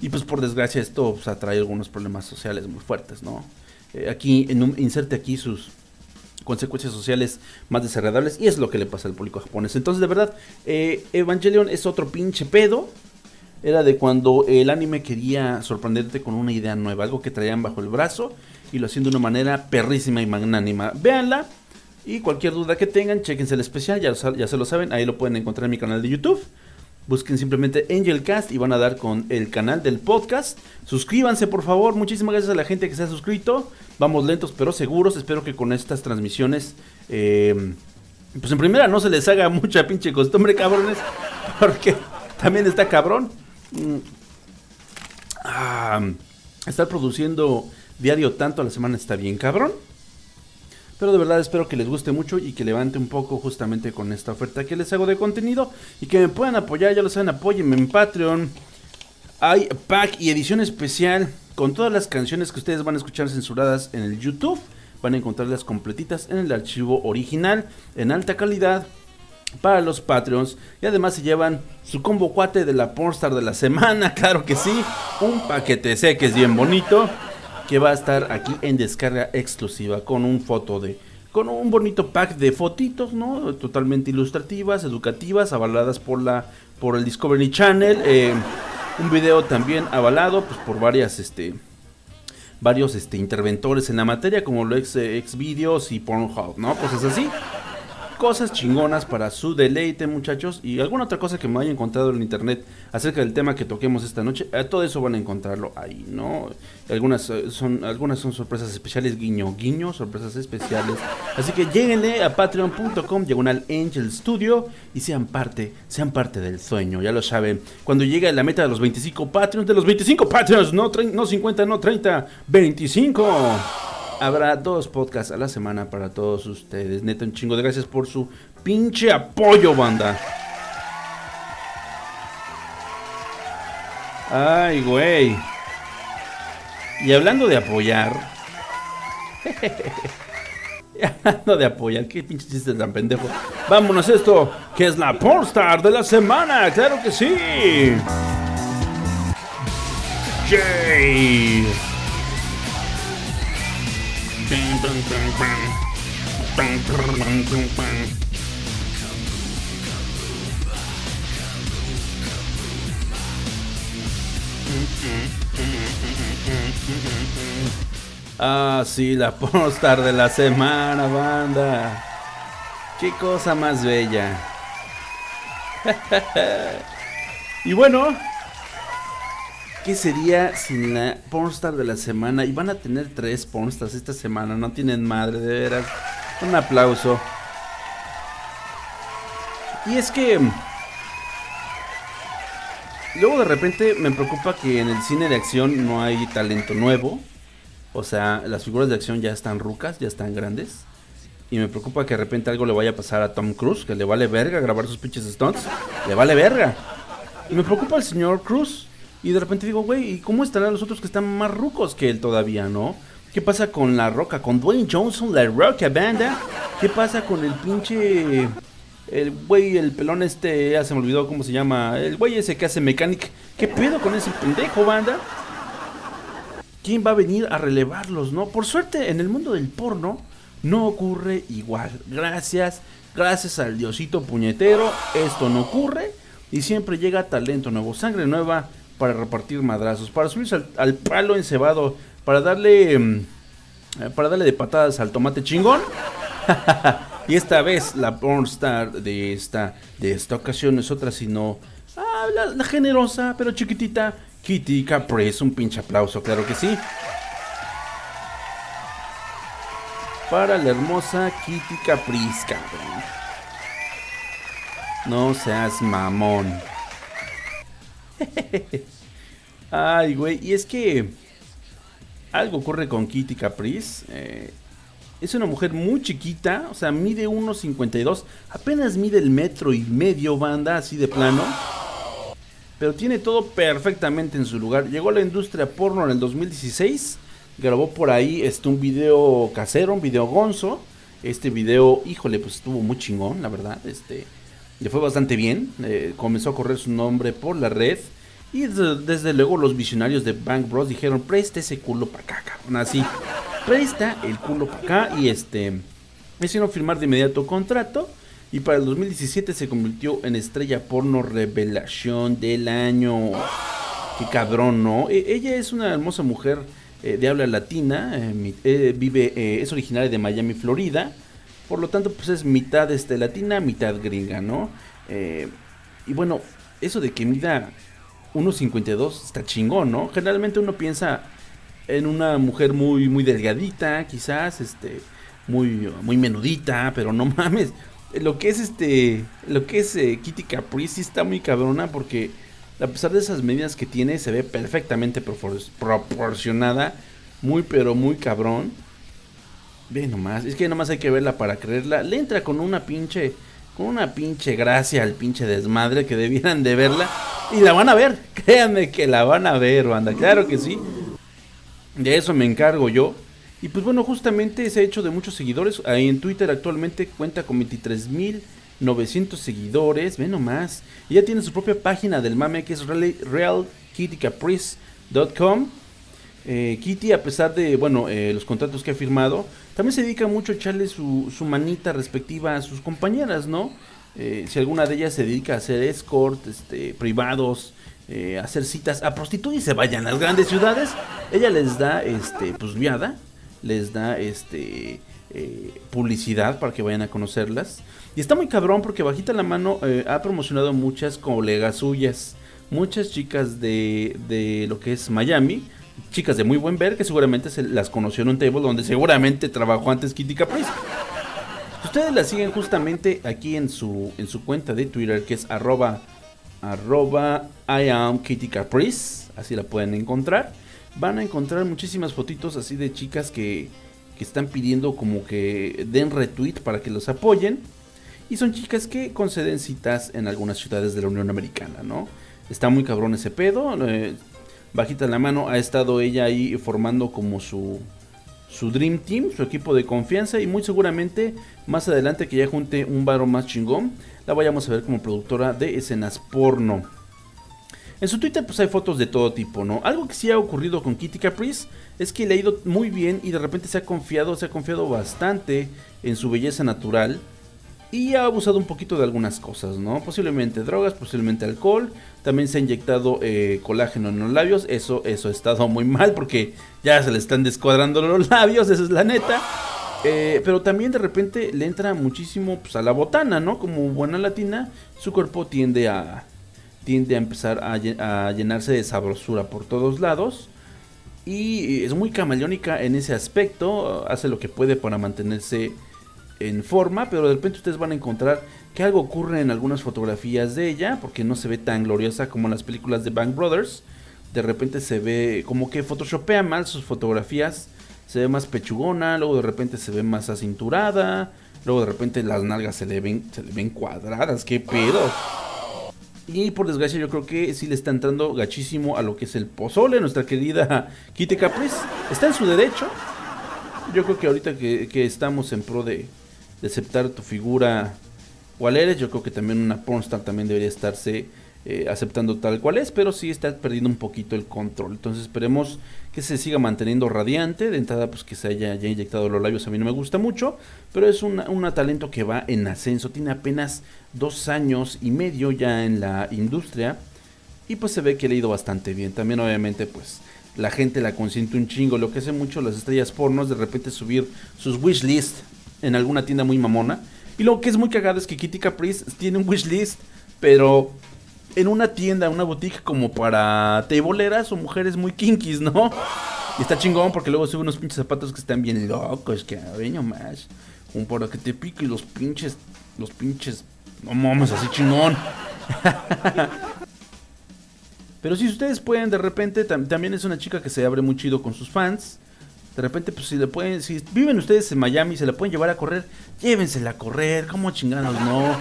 y pues por desgracia esto pues, atrae algunos problemas sociales muy fuertes, ¿no? Eh, aquí, en un- inserte aquí sus consecuencias sociales más desagradables y es lo que le pasa al público japonés. Entonces, de verdad, eh, Evangelion es otro pinche pedo. Era de cuando el anime quería sorprenderte con una idea nueva, algo que traían bajo el brazo y lo hacían de una manera perrísima y magnánima. Véanla y cualquier duda que tengan, chequense el especial, ya, ya se lo saben, ahí lo pueden encontrar en mi canal de YouTube. Busquen simplemente Angelcast y van a dar con el canal del podcast. Suscríbanse, por favor. Muchísimas gracias a la gente que se ha suscrito. Vamos lentos pero seguros. Espero que con estas transmisiones, eh, pues en primera no se les haga mucha pinche costumbre, cabrones. Porque también está cabrón. Mm. Ah, estar produciendo diario tanto a la semana está bien, cabrón. Pero de verdad espero que les guste mucho y que levante un poco justamente con esta oferta que les hago de contenido. Y que me puedan apoyar, ya lo saben, apóyenme en Patreon. Hay pack y edición especial con todas las canciones que ustedes van a escuchar censuradas en el YouTube. Van a encontrarlas completitas en el archivo original, en alta calidad, para los Patreons. Y además se llevan su combo cuate de la Pornstar de la semana, claro que sí. Un paquete sé que es bien bonito. Que va a estar aquí en descarga exclusiva con un foto de. Con un bonito pack de fotitos, ¿no? Totalmente ilustrativas, educativas, avaladas por la. por el Discovery Channel. eh, un video también avalado pues, por varias este. varios este, interventores en la materia, como lo ex, ex videos y Pornhub, ¿no? Cosas así cosas chingonas para su deleite, muchachos. Y alguna otra cosa que me haya encontrado en internet acerca del tema que toquemos esta noche. eh, todo eso van a encontrarlo ahí, ¿no? Algunas eh, son, algunas son sorpresas especiales, guiño, guiño, sorpresas especiales. Así que lleguenle a patreon.com, diagonal Angel Studio, y sean parte, sean parte del sueño, ya lo saben. Cuando llegue la meta de los 25 Patreons, de los 25 Patreons, no, no 50, no 30, 25. Habrá dos podcasts a la semana para todos ustedes. Neta, un chingo de gracias por su pinche apoyo, banda. Ay, güey. Y hablando de apoyar. y hablando de apoyar, qué pinche chiste tan pendejo. Vámonos esto, que es la Pornstar de la semana, claro que sí. Jay. Ah, sí, la postar de la semana, banda. Qué cosa más bella. y bueno, ¿qué sería sin la pornstar de la semana? Y van a tener tres pornstars esta semana, no tienen madre, de veras. Un aplauso. Y es que luego de repente me preocupa que en el cine de acción no hay talento nuevo. O sea, las figuras de acción ya están rucas, ya están grandes. Y me preocupa que de repente algo le vaya a pasar a Tom Cruise, que le vale verga grabar sus pinches stunts. Le vale verga. Y me preocupa el señor Cruz. Y de repente digo, güey, ¿y cómo estarán los otros que están más rucos que él todavía, no? ¿Qué pasa con La Roca? Con Dwayne Johnson, La Roca Banda. ¿Qué pasa con el pinche... El güey, el pelón este, ya se me olvidó cómo se llama. El güey ese que hace Mechanic. ¿Qué pedo con ese pendejo, banda? ¿Quién va a venir a relevarlos, no? Por suerte, en el mundo del porno no ocurre igual. Gracias, gracias al diosito puñetero, esto no ocurre. Y siempre llega talento nuevo, sangre nueva para repartir madrazos, para subirse al, al palo encebado, para darle... mm, eh, para darle de patadas al tomate chingón. y esta vez la pornstar de esta, de esta ocasión no es otra sino ah, la, la generosa pero chiquitita Kitty Caprice. Un pinche aplauso, claro que sí. Para la hermosa Kitty Caprice, cabrón. No seas mamón. Ay, güey. Y es que algo ocurre con Kitty Caprice. eh, es una mujer muy chiquita, o sea, mide 1.52, apenas mide el metro y medio, banda, así de plano. Pero tiene todo perfectamente en su lugar. Llegó a la industria porno en el 2016, grabó por ahí este, un video casero, un video gonzo. Este video, híjole, pues estuvo muy chingón, la verdad. Este, le fue bastante bien. eh, comenzó a correr su nombre por la red. Y desde, luego los visionarios de Bank Bros dijeron, presta ese culo para acá, cabrón. Así, presta el culo para acá. Y este, hicieron firmar de inmediato contrato. Y para el 2017 se convirtió en estrella porno revelación del año. Qué cabrón, ¿no? E- ella es una hermosa mujer eh, de habla latina. eh, eh, vive, eh, es originaria de Miami, Florida. Por lo tanto, pues es mitad este, latina, mitad gringa, ¿no? Eh, y bueno, eso de que mida 1.52 está chingón, ¿no? Generalmente uno piensa en una mujer muy, muy delgadita, quizás, este, muy, muy menudita, pero no mames. Lo que es este, lo que es eh, Kitty Caprice sí está muy cabrona porque a pesar de esas medidas que tiene, se ve perfectamente propor- proporcionada, muy pero muy cabrón. Ve nomás, es que nomás hay que verla para creerla. Le entra con una pinche, con una pinche gracia al pinche desmadre que debieran de verla. Y la van a ver, créanme que la van a ver, banda, claro que sí. De eso me encargo yo. Y pues bueno, justamente se ha hecho de muchos seguidores. Ahí en Twitter actualmente cuenta con 23.900 seguidores. Ve nomás. Y ya tiene su propia página del mame que es real- realkittycaprice.com. Eh, Kitty, a pesar de bueno eh, los contratos que ha firmado, también se dedica mucho a echarle su, manita respectiva a sus compañeras, ¿no? Eh, si alguna de ellas se dedica a hacer escort, este, privados, eh, a hacer citas a prostitutas y se vayan a las grandes ciudades, ella les da, este, pues viada, les da, este, eh, publicidad para que vayan a conocerlas. Y está muy cabrón porque bajita la mano eh, ha promocionado muchas colegas suyas, muchas chicas de, de lo que es Miami, chicas de muy buen ver que seguramente se las conoció en un table donde seguramente trabajó antes Kitty Caprice. Ustedes la siguen justamente aquí en su, en su cuenta de Twitter que es arroba, arroba I así la pueden encontrar. Van a encontrar muchísimas fotitos así de chicas que, que están pidiendo como que den retweet para que los apoyen. Y son chicas que conceden citas en algunas ciudades de la Unión Americana, ¿no? Está muy cabrón ese pedo. eh, bajita la mano, ha estado ella ahí formando como su, su Dream Team, su equipo de confianza. Y muy seguramente más adelante que ya junte un varo más chingón, la vayamos a ver como productora de escenas porno. En su Twitter pues hay fotos de todo tipo, ¿no? Algo que sí ha ocurrido con Kitty Caprice es que le ha ido muy bien y de repente se ha confiado, se ha confiado bastante en su belleza natural y ha abusado un poquito de algunas cosas, ¿no? Posiblemente drogas, posiblemente alcohol, también se ha inyectado eh, colágeno en los labios, eso, eso ha estado muy mal porque ya se le están descuadrando los labios, esa es la neta. Eh, pero también de repente le entra muchísimo pues, a la botana, ¿no? Como buena latina, su cuerpo tiende a, tiende a empezar a, lle- a llenarse de sabrosura por todos lados. Y es muy camaleónica en ese aspecto, hace lo que puede para mantenerse en forma, pero de repente ustedes van a encontrar que algo ocurre en algunas fotografías de ella, porque no se ve tan gloriosa como en las películas de Bang Brothers. De repente se ve como que photoshopea mal sus fotografías, se ve más pechugona, luego de repente se ve más acinturada, luego de repente las nalgas se le ven, se le ven cuadradas, qué pedo. Y por desgracia yo creo que sí le está entrando gachísimo a lo que es el pozole, nuestra querida Kitty Caprice. Está en su derecho. Yo creo que ahorita que, que estamos en pro de, de aceptar tu figura cual eres, yo creo que también una pornstar también debería estarse eh, aceptando tal cual es, pero sí está perdiendo un poquito el control. Entonces esperemos que se siga manteniendo radiante. De entrada, pues que se haya ya inyectado los labios a mí no me gusta mucho, pero es un talento que va en ascenso. Tiene apenas dos años y medio ya en la industria y pues se ve que le ha ido bastante bien. También obviamente pues la gente la consiente un chingo. Lo que hace mucho las estrellas pornos de repente subir sus wishlist en alguna tienda muy mamona. Y lo que es muy cagado es que Kitty Caprice tiene un wishlist, pero en una tienda, una boutique como para teboleras o mujeres muy kinkies, ¿no? Y está chingón porque luego sube unos pinches zapatos que están bien locos, que a más. Como para que te pique los pinches, los pinches, no mames, así chingón. Pero si ustedes pueden, de repente, también es una chica que se abre muy chido con sus fans. De repente, pues si le pueden, si viven ustedes en Miami, se la pueden llevar a correr, llévensela a correr, como chingados, no.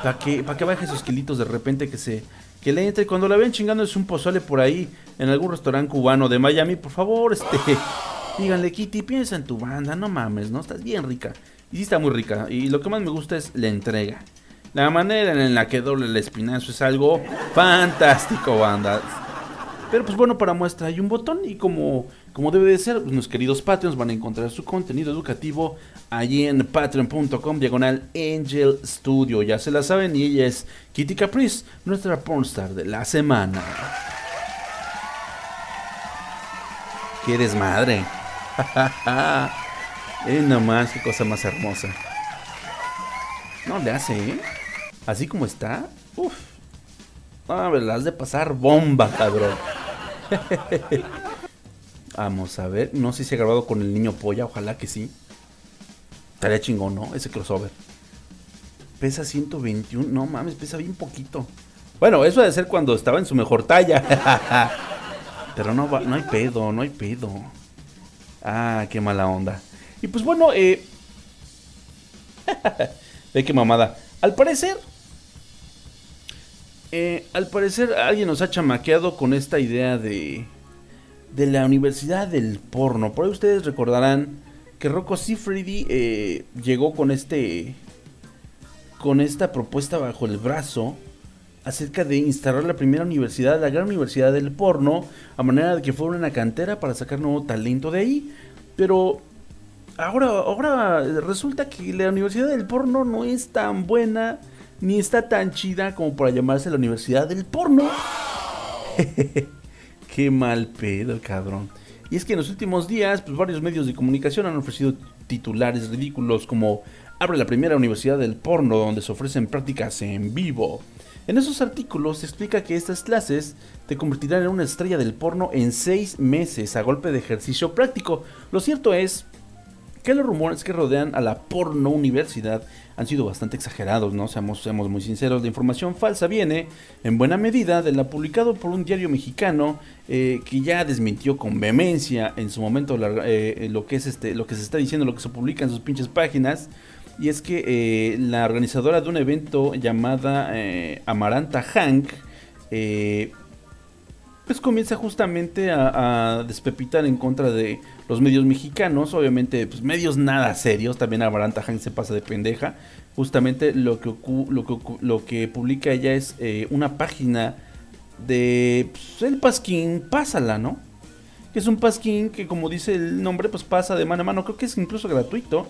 Para que, para que baje esos kilitos de repente que se, que le entre. Cuando la ven chingando es un pozole por ahí, en algún restaurante cubano de Miami, por favor, este, díganle, Kitty, piensa en tu banda, no mames, ¿no? Estás bien rica. Y sí está muy rica. Y lo que más me gusta es la entrega. La manera en la que doble el espinazo es algo fantástico, banda. Pero pues bueno, para muestra hay un botón y como, como debe de ser, pues, queridos Patreons van a encontrar su contenido educativo allí en patreon.com diagonal Angel Studio. Ya se la saben y ella es Kitty Caprice, nuestra pornstar de la semana. ¡Qué desmadre! eh, nomás, qué cosa más hermosa. No le hace, ¿eh? Así como está, uff. Ah, la has de pasar bomba, cabrón. Vamos a ver. No sé si ha grabado con el niño polla. Ojalá que sí. Estaría chingón, ¿no? Ese crossover. Pesa 121. No mames, pesa bien poquito. Bueno, eso debe ser cuando estaba en su mejor talla. Pero no, no hay pedo, no hay pedo. Ah, qué mala onda. Y pues bueno, eh... Ve qué mamada. Al parecer, eh, al parecer alguien nos ha chamaqueado con esta idea de, de la Universidad del Porno. Por ahí ustedes recordarán que Rocco Siffredi eh, llegó con este con esta propuesta bajo el brazo acerca de instalar la primera universidad, la gran universidad del porno, a manera de que fuera una cantera para sacar nuevo talento de ahí. Pero ahora, ahora resulta que la universidad del porno no es tan buena ni está tan chida como para llamarse la Universidad del Porno. Qué mal pedo, cabrón. Y es que en los últimos días, pues varios medios de comunicación han ofrecido titulares ridículos como abre la primera universidad del porno donde se ofrecen prácticas en vivo. En esos artículos se explica que estas clases te convertirán en una estrella del porno en seis meses a golpe de ejercicio práctico. Lo cierto es que los rumores que rodean a la porno universidad han sido bastante exagerados, ¿no? Seamos, seamos muy sinceros, la información falsa viene en buena medida de la publicado por un diario mexicano eh, que ya desmintió con vehemencia en su momento eh, lo que es este, lo que se está diciendo, lo que se publica en sus pinches páginas. Y es que eh, la organizadora de un evento llamada Amaranta Hank pues comienza justamente a, despepitar en contra de los medios mexicanos, obviamente pues medios nada serios, también Amaranta Hank se pasa de pendeja, justamente lo que, lo que, lo que publica ella es eh, una página de pues, el pasquín, pásala, ¿no? Que es un pasquín que como dice el nombre pues pasa de mano a mano, creo que es incluso gratuito.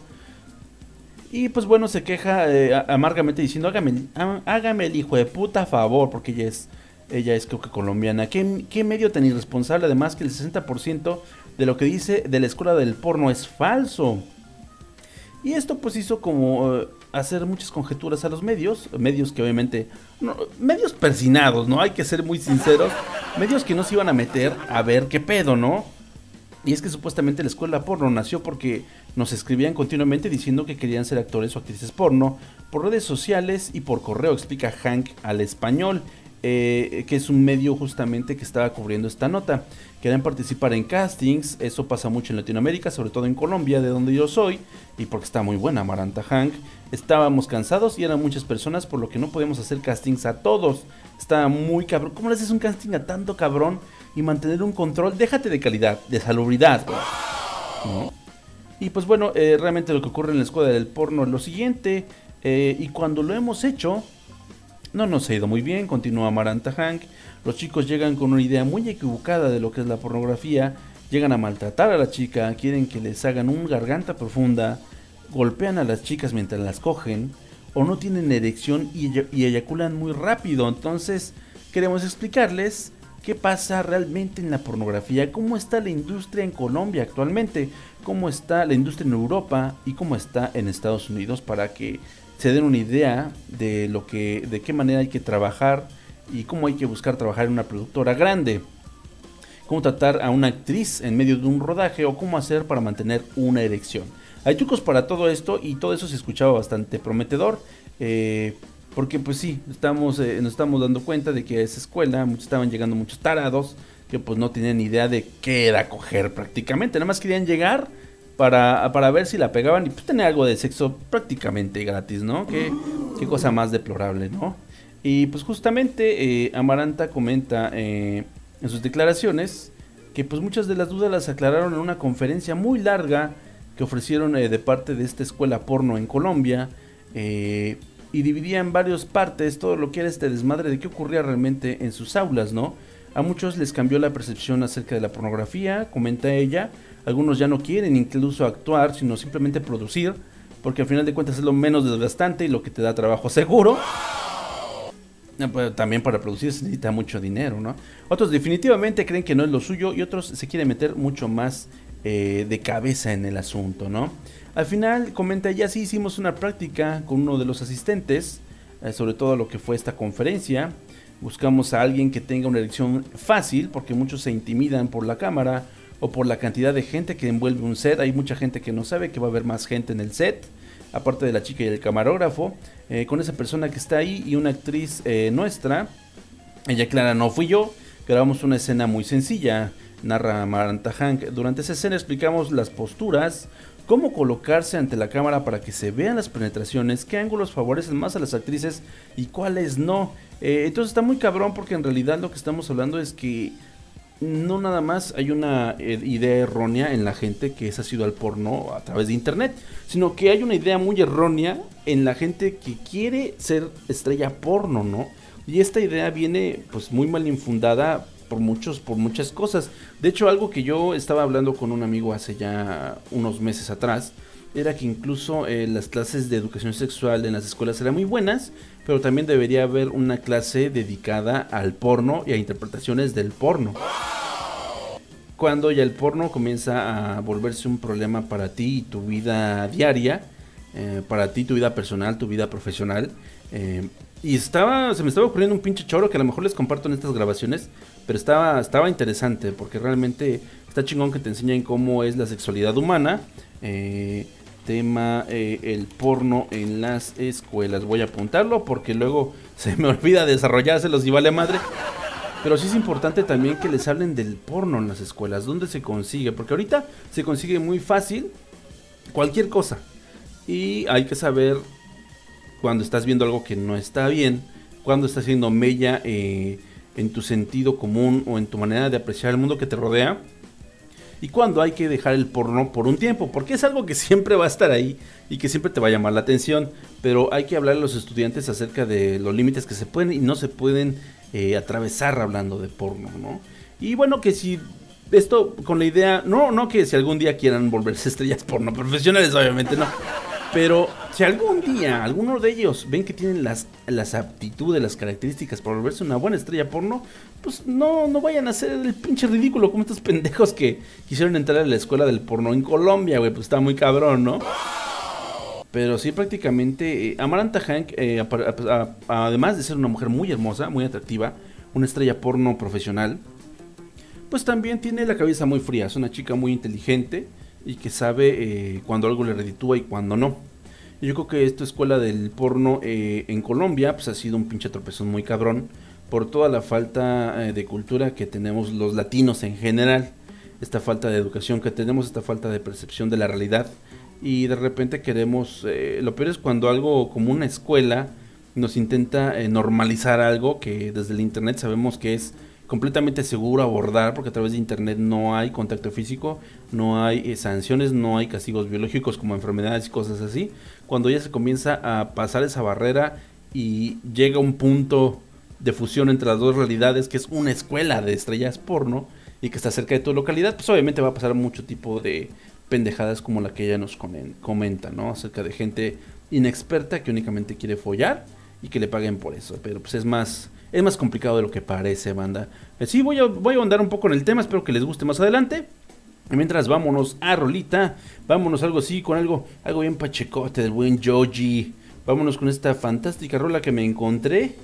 Y pues bueno, se queja eh, amargamente diciendo, hágame, hágame el hijo de puta favor, porque ella es ella es creo que colombiana. ¿Qué, medio tan irresponsable además que el 60% de lo que dice de la escuela del porno es falso? Y esto pues hizo como eh, hacer muchas conjeturas a los medios, medios que obviamente, medios persinados, ¿no? Hay que ser muy sinceros, medios que no se iban a meter a ver qué pedo, ¿no? Y es que supuestamente la escuela porno nació porque nos escribían continuamente diciendo que querían ser actores o actrices porno por redes sociales y por correo, explica Hank al español, eh, que es un medio justamente que estaba cubriendo esta nota. Querían participar en castings, eso pasa mucho en Latinoamérica, sobre todo en Colombia, de donde yo soy, y porque está muy buena Maranta Hank. Estábamos cansados y eran muchas personas, por lo que no podíamos hacer castings a todos. Estaba muy cabrón. ¿Cómo le haces un casting a tanto cabrón y mantener un control? Déjate de calidad, de salubridad. Y pues bueno, eh, realmente lo que ocurre en la escuela del porno es lo siguiente. eh, y cuando lo hemos hecho, no nos ha ido muy bien, continúa Maranta Hank. Los chicos llegan con una idea muy equivocada de lo que es la pornografía. Llegan a maltratar a la chica, quieren que les hagan un garganta profunda, golpean a las chicas mientras las cogen, o no tienen erección y, y eyaculan muy rápido. Entonces, queremos explicarles qué pasa realmente en la pornografía, cómo está la industria en Colombia actualmente, cómo está la industria en Europa y cómo está en Estados Unidos para que se den una idea de lo que de qué manera hay que trabajar y cómo hay que buscar trabajar en una productora grande. Cómo tratar a una actriz en medio de un rodaje o cómo hacer para mantener una erección. Hay trucos para todo esto y todo eso se escuchaba bastante prometedor. eh, porque pues sí, estamos, eh, nos estamos dando cuenta de que a esa escuela muchos- estaban llegando muchos tarados que pues no tenían idea de qué era coger prácticamente. Nada más querían llegar para, para ver si la pegaban y pues tener algo de sexo prácticamente gratis, ¿no? Qué, qué cosa más deplorable, ¿no? Y pues justamente eh, Amaranta comenta eh, en sus declaraciones que pues muchas de las dudas las aclararon en una conferencia muy larga que ofrecieron eh, de parte de esta escuela porno en Colombia eh, y dividía en varias partes todo lo que era este desmadre de qué ocurría realmente en sus aulas, ¿no? A muchos les cambió la percepción acerca de la pornografía, comenta ella, algunos ya no quieren incluso actuar, sino simplemente producir, porque al final de cuentas es lo menos desgastante y lo que te da trabajo seguro. Eh, pues, También para producir se necesita mucho dinero, ¿no? Otros definitivamente creen que no es lo suyo y otros se quieren meter mucho más eh, de cabeza en el asunto, ¿no? Al final, comenta ella, sí hicimos una práctica con uno de los asistentes, eh, sobre todo lo que fue esta conferencia. Buscamos a alguien que tenga una elección fácil, porque muchos se intimidan por la cámara o por la cantidad de gente que envuelve un set. Hay mucha gente que no sabe que va a haber más gente en el set, aparte de la chica y el camarógrafo. Eh, con esa persona que está ahí y una actriz eh, nuestra, ella clara, no fui yo. Grabamos una escena muy sencilla, narra Maranta Hank. Durante esa escena explicamos las posturas, cómo colocarse ante la cámara para que se vean las penetraciones, qué ángulos favorecen más a las actrices y cuáles no. Eh, entonces está muy cabrón porque en realidad lo que estamos hablando es que no nada más hay una eh, idea errónea en la gente que es asiduo al porno a través de internet, sino que hay una idea muy errónea en la gente que quiere ser estrella porno, ¿no? Y esta idea viene pues muy mal infundada por muchos por muchas cosas. De hecho, algo que yo estaba hablando con un amigo hace ya unos meses atrás era que incluso eh, las clases de educación sexual en las escuelas eran muy buenas, pero también debería haber una clase dedicada al porno y a interpretaciones del porno. Cuando ya el porno comienza a volverse un problema para ti y tu vida diaria, eh, para ti, tu vida personal, tu vida profesional. eh, y estaba, se me estaba ocurriendo un pinche choro que a lo mejor les comparto en estas grabaciones, pero estaba, estaba interesante porque realmente está chingón que te enseñen cómo es la sexualidad humana. eh, tema eh, el porno en las escuelas. Voy a apuntarlo porque luego se me olvida desarrollárselos y vale madre. Pero sí es importante también que les hablen del porno en las escuelas, dónde se consigue, porque ahorita se consigue muy fácil cualquier cosa. Y hay que saber cuando estás viendo algo que no está bien, cuando estás haciendo mella eh, en tu sentido común o en tu manera de apreciar el mundo que te rodea. Y cuando hay que dejar el porno por un tiempo, porque es algo que siempre va a estar ahí y que siempre te va a llamar la atención. Pero hay que hablar a los estudiantes acerca de los límites que se pueden y no se pueden eh, atravesar hablando de porno, ¿no? Y bueno, que si esto con la idea, no, no que si algún día quieran volverse estrellas porno profesionales, obviamente no. Pero si algún día alguno de ellos ven que tienen las, las aptitudes, las características para volverse una buena estrella porno, pues no, no vayan a hacer el pinche ridículo como estos pendejos que quisieron entrar a la escuela del porno en Colombia, güey, pues está muy cabrón, ¿no? Pero sí, prácticamente, eh, Amaranta Hank, eh, además de ser una mujer muy hermosa, muy atractiva, una estrella porno profesional, pues también tiene la cabeza muy fría. Es una chica muy inteligente y que sabe eh, cuando algo le reditúa y cuando no. Y yo creo que esta escuela del porno eh, en Colombia pues ha sido un pinche tropezón muy cabrón por toda la falta eh, de cultura que tenemos los latinos en general. Esta falta de educación que tenemos, esta falta de percepción de la realidad. Y de repente queremos, eh, lo peor es cuando algo como una escuela nos intenta eh, normalizar algo que desde el internet sabemos que es completamente seguro abordar porque a través de internet no hay contacto físico, no hay eh, sanciones, no hay castigos biológicos como enfermedades y cosas así. Cuando ya se comienza a pasar esa barrera y llega un punto de fusión entre las dos realidades que es una escuela de estrellas porno y que está cerca de tu localidad, pues obviamente va a pasar mucho tipo de pendejadas como la que ella nos comen- comenta, ¿no? Acerca de gente inexperta que únicamente quiere follar y que le paguen por eso. Pero pues es más, es más complicado de lo que parece, banda. Eh, Sí, voy a, voy a andar un poco en el tema, espero que les guste más adelante. Mientras vámonos a Rolita, vámonos algo así, con algo, algo bien pachecote del buen Joji. Vámonos con esta fantástica rola que me encontré,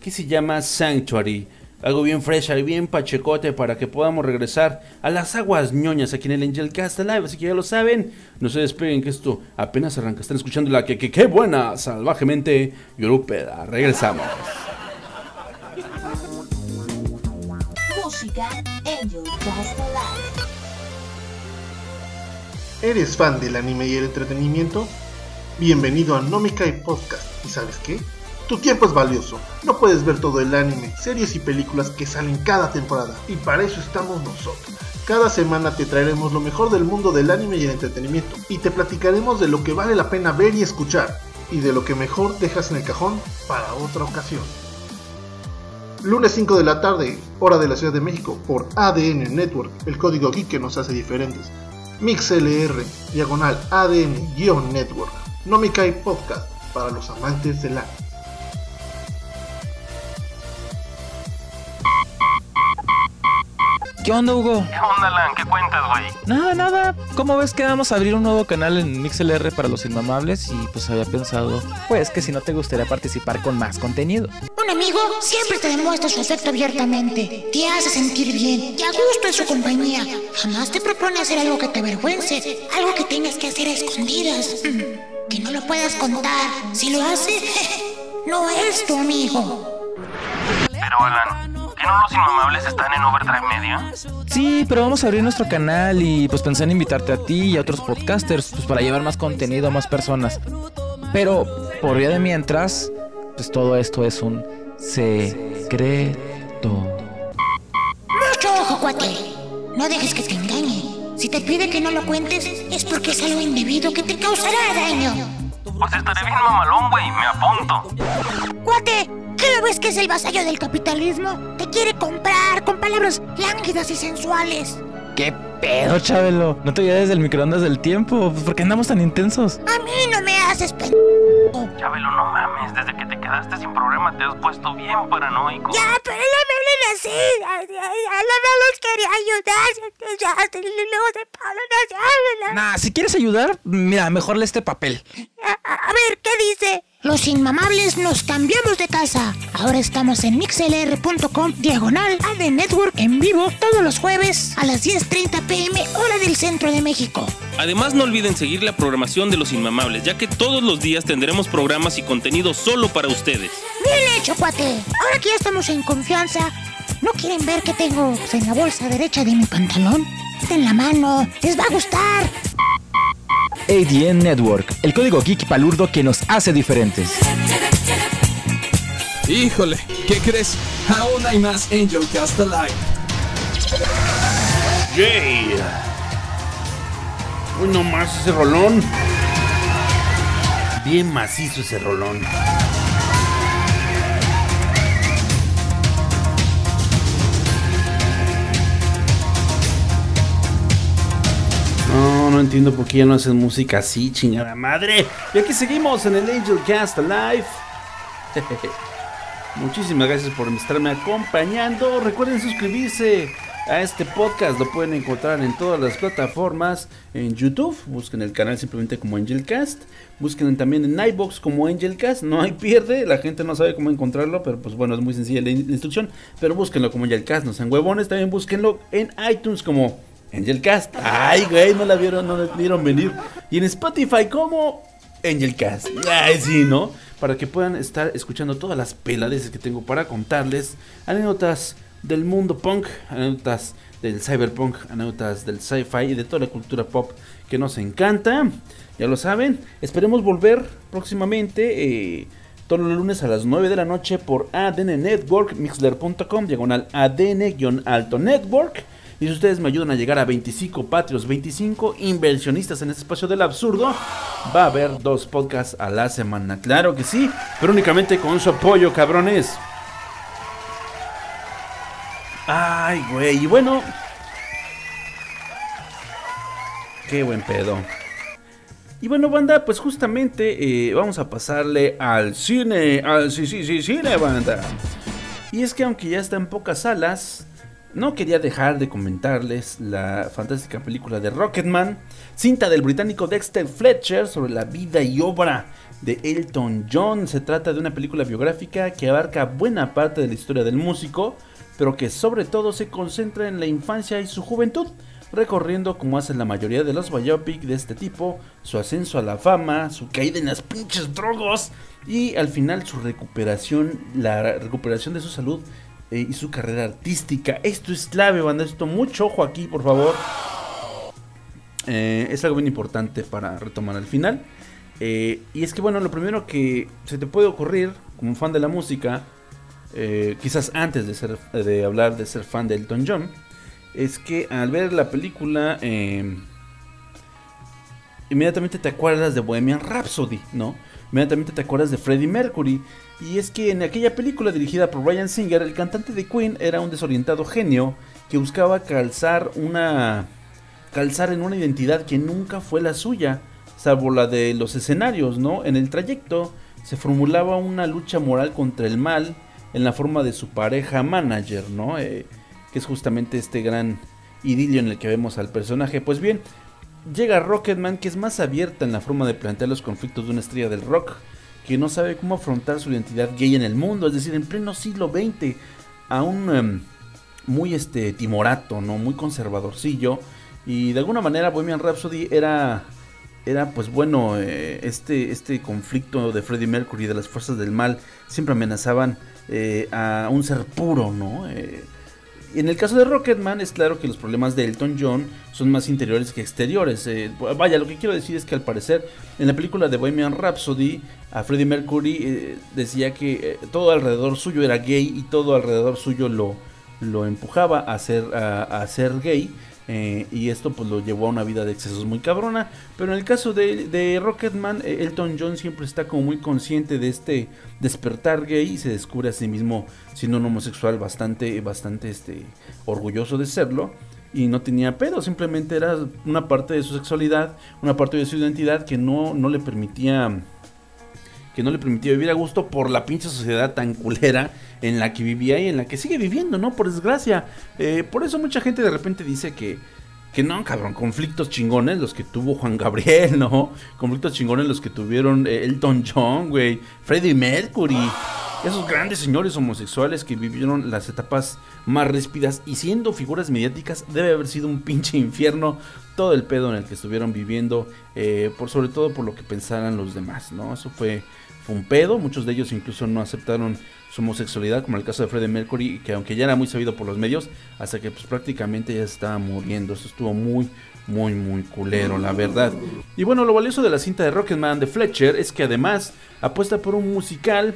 que se llama Sanctuary. Algo bien fresca y bien pachecote para que podamos regresar a las aguas ñoñas aquí en el Angel Cast Live. Así que ya lo saben, no se despeguen que esto apenas arranca. Están escuchando la que, que, que buena, salvajemente yorupeda. Regresamos. ¿Eres fan del anime y el entretenimiento? Bienvenido a Nomikai Podcast. ¿Y sabes qué? Tu tiempo es valioso. No puedes ver todo el anime, series y películas que salen cada temporada. Y para eso estamos nosotros. Cada semana te traeremos lo mejor del mundo del anime y el entretenimiento. Y te platicaremos de lo que vale la pena ver y escuchar. Y de lo que mejor dejas en el cajón para otra ocasión. Lunes 5 de la tarde, hora de la Ciudad de México, por ADN Network, el código geek que nos hace diferentes. MixLR, diagonal ADN-Network. No me podcast para los amantes del anime. ¿Qué onda, Hugo? ¿Qué onda, Lan? ¿Qué cuentas, güey? Nada, nada. ¿Cómo ves que vamos a abrir un nuevo canal en MixLR para los inmamables? Y pues había pensado, pues que si no te gustaría participar con más contenido. Un amigo siempre te demuestra su afecto abiertamente, te hace sentir bien y a gusto en su compañía. Jamás te propone hacer algo que te avergüence, algo que tengas que hacer a escondidas, mm, que no lo puedas contar. Si lo hace, no es tu amigo. Pero, Alan, ¿que no los inmamables están en Overdrive Media? Sí, pero vamos a abrir nuestro canal y pues pensé en invitarte a ti y a otros podcasters, pues para llevar más contenido a más personas. Pero por vía de mientras, pues todo esto es un secreto. Mucho ojo, cuate. No dejes que te engañe. Si te pide que no lo cuentes, es porque es algo indebido que te causará daño. Pues estaré bien mamalón, güey. Me apunto. Cuate, ¿qué que es el vasallo del capitalismo? Te quiere comprar con palabras lánguidas y sensuales. ¿Qué pedo, Chabelo? ¿No te olvides del microondas del tiempo? Pues, ¿Por qué andamos tan intensos? A mí no me haces pen... Chabelo, no mames. Desde que te quedaste sin programa te has puesto bien paranoico. Ya, pero no me hablen así. Ay, ay, no les quería ayudar. Ya, luego se paran así. Nah, si quieres ayudar, mira, mejor lee este papel. A, a- a ver, ¿qué dice? Los inmamables nos cambiamos de casa. Ahora estamos en mixlr.com diagonal AD Network en vivo todos los jueves a las 10.30 pm hora del centro de México. Además, no olviden seguir la programación de Los Inmamables, ya que todos los días tendremos programas y contenido solo para ustedes. Bien hecho, cuate. Ahora que ya estamos en confianza, ¿no quieren ver qué tengo en la bolsa derecha de mi pantalón? Está en la mano. Les va a gustar. ADN Network, el código geek palurdo que nos hace diferentes. Híjole, ¿qué crees? Aún hay más Angel Cast Alive. Yay. Uy, no más ese rolón. Bien macizo ese rolón. No, no entiendo por qué ya no hacen música así, chingada madre. Y aquí seguimos en el Angel Cast Alive. Muchísimas gracias por estarme acompañando. Recuerden suscribirse a este podcast. Lo pueden encontrar en todas las plataformas. En YouTube, busquen el canal simplemente como Angelcast. Busquen también en iBox como Angelcast. No hay pierde, la gente no sabe cómo encontrarlo, pero pues bueno, es muy sencilla la instrucción. Pero búsquenlo como Angelcast, no sean huevones. También búsquenlo en iTunes como Angelcast. Ay, güey, no la vieron, no la vieron venir. Y en Spotify como Angelcast. Ay, sí, ¿no? Para que puedan estar escuchando todas las pelades que tengo para contarles. Anécdotas del mundo punk, anécdotas del cyberpunk, anécdotas del sci-fi y de toda la cultura pop que nos encanta. Ya lo saben, esperemos volver próximamente. Eh, todos los lunes a las 9 de la noche por ADN Network, mixler.com, diagonal ADN-alto network. Y si ustedes me ayudan a llegar a 25 patrios, 25 inversionistas en este espacio del absurdo, va a haber dos podcasts a la semana. Claro que sí, pero únicamente con su apoyo, cabrones. Ay, güey, y bueno. Qué buen pedo. Y bueno, banda, pues justamente eh, vamos a pasarle al cine. Al sí, sí, sí, cine, banda. Y es que aunque ya está en pocas salas, no quería dejar de comentarles la fantástica película de Rocketman, cinta del británico Dexter Fletcher sobre la vida y obra de Elton John. Se trata de una película biográfica que abarca buena parte de la historia del músico, pero que sobre todo se concentra en la infancia y su juventud, recorriendo como hacen la mayoría de los biopic de este tipo, su ascenso a la fama, su caída en las pinches drogos y al final su recuperación, la recuperación de su salud eh, y su carrera artística. Esto es clave, banda. Esto mucho ojo aquí, por favor. Eh, es algo bien importante para retomar al final. Eh, y es que, bueno, lo primero que se te puede ocurrir como fan de la música, quizás antes de, ser, de hablar de ser fan de Elton John, es que al ver la película, inmediatamente te acuerdas de Bohemian Rhapsody, ¿no? Inmediatamente te acuerdas de Freddie Mercury. Y es que en aquella película dirigida por Brian Singer, el cantante de Queen era un desorientado genio que buscaba calzar una calzar en una identidad que nunca fue la suya, salvo la de los escenarios, ¿no? En el trayecto se formulaba una lucha moral contra el mal en la forma de su pareja manager, ¿no? Eh, que es justamente este gran idilio en el que vemos al personaje. Pues bien, llega Rocketman que es más abierta en la forma de plantear los conflictos de una estrella del rock que no sabe cómo afrontar su identidad gay en el mundo, es decir, en pleno siglo XX, a un em, muy este timorato, no muy conservadorcillo y de alguna manera Bohemian Rhapsody era era pues bueno eh, este este conflicto de Freddie Mercury de las fuerzas del mal siempre amenazaban eh, a un ser puro, ¿no? Eh, en el caso de Rocketman es claro que los problemas de Elton John son más interiores que exteriores. Eh, vaya, lo que quiero decir es que al parecer en la película de Bohemian Rhapsody a Freddie Mercury eh, decía que eh, todo alrededor suyo era gay y todo alrededor suyo lo, lo empujaba a ser, a ser gay. Eh, y esto pues lo llevó a una vida de excesos muy cabrona. Pero en el caso de, Rocketman, eh, Elton John siempre está como muy consciente de este despertar gay y se descubre a sí mismo siendo un homosexual bastante, bastante este, orgulloso de serlo. Y no tenía pedo, simplemente era una parte de su sexualidad, una parte de su identidad que no, no le permitía que no le permitía vivir a gusto por la pinche sociedad tan culera en la que vivía y en la que sigue viviendo, ¿no? Por desgracia. Eh, por eso mucha gente de repente dice que, que no, cabrón, conflictos chingones los que tuvo Juan Gabriel, ¿no? Conflictos chingones los que tuvieron eh, Elton John, güey, Freddie Mercury. Esos grandes señores homosexuales que vivieron las etapas más ríspidas y siendo figuras mediáticas debe haber sido un pinche infierno todo el pedo en el que estuvieron viviendo, eh, por sobre todo por lo que pensaran los demás, ¿no? Eso fue, un pedo, muchos de ellos incluso no aceptaron su homosexualidad, como el caso de Freddie Mercury, que aunque ya era muy sabido por los medios, hasta que pues prácticamente ya estaba muriendo, eso estuvo muy, muy, muy culero, la verdad. Y bueno, lo valioso de la cinta de Rocketman de Fletcher es que además apuesta por un musical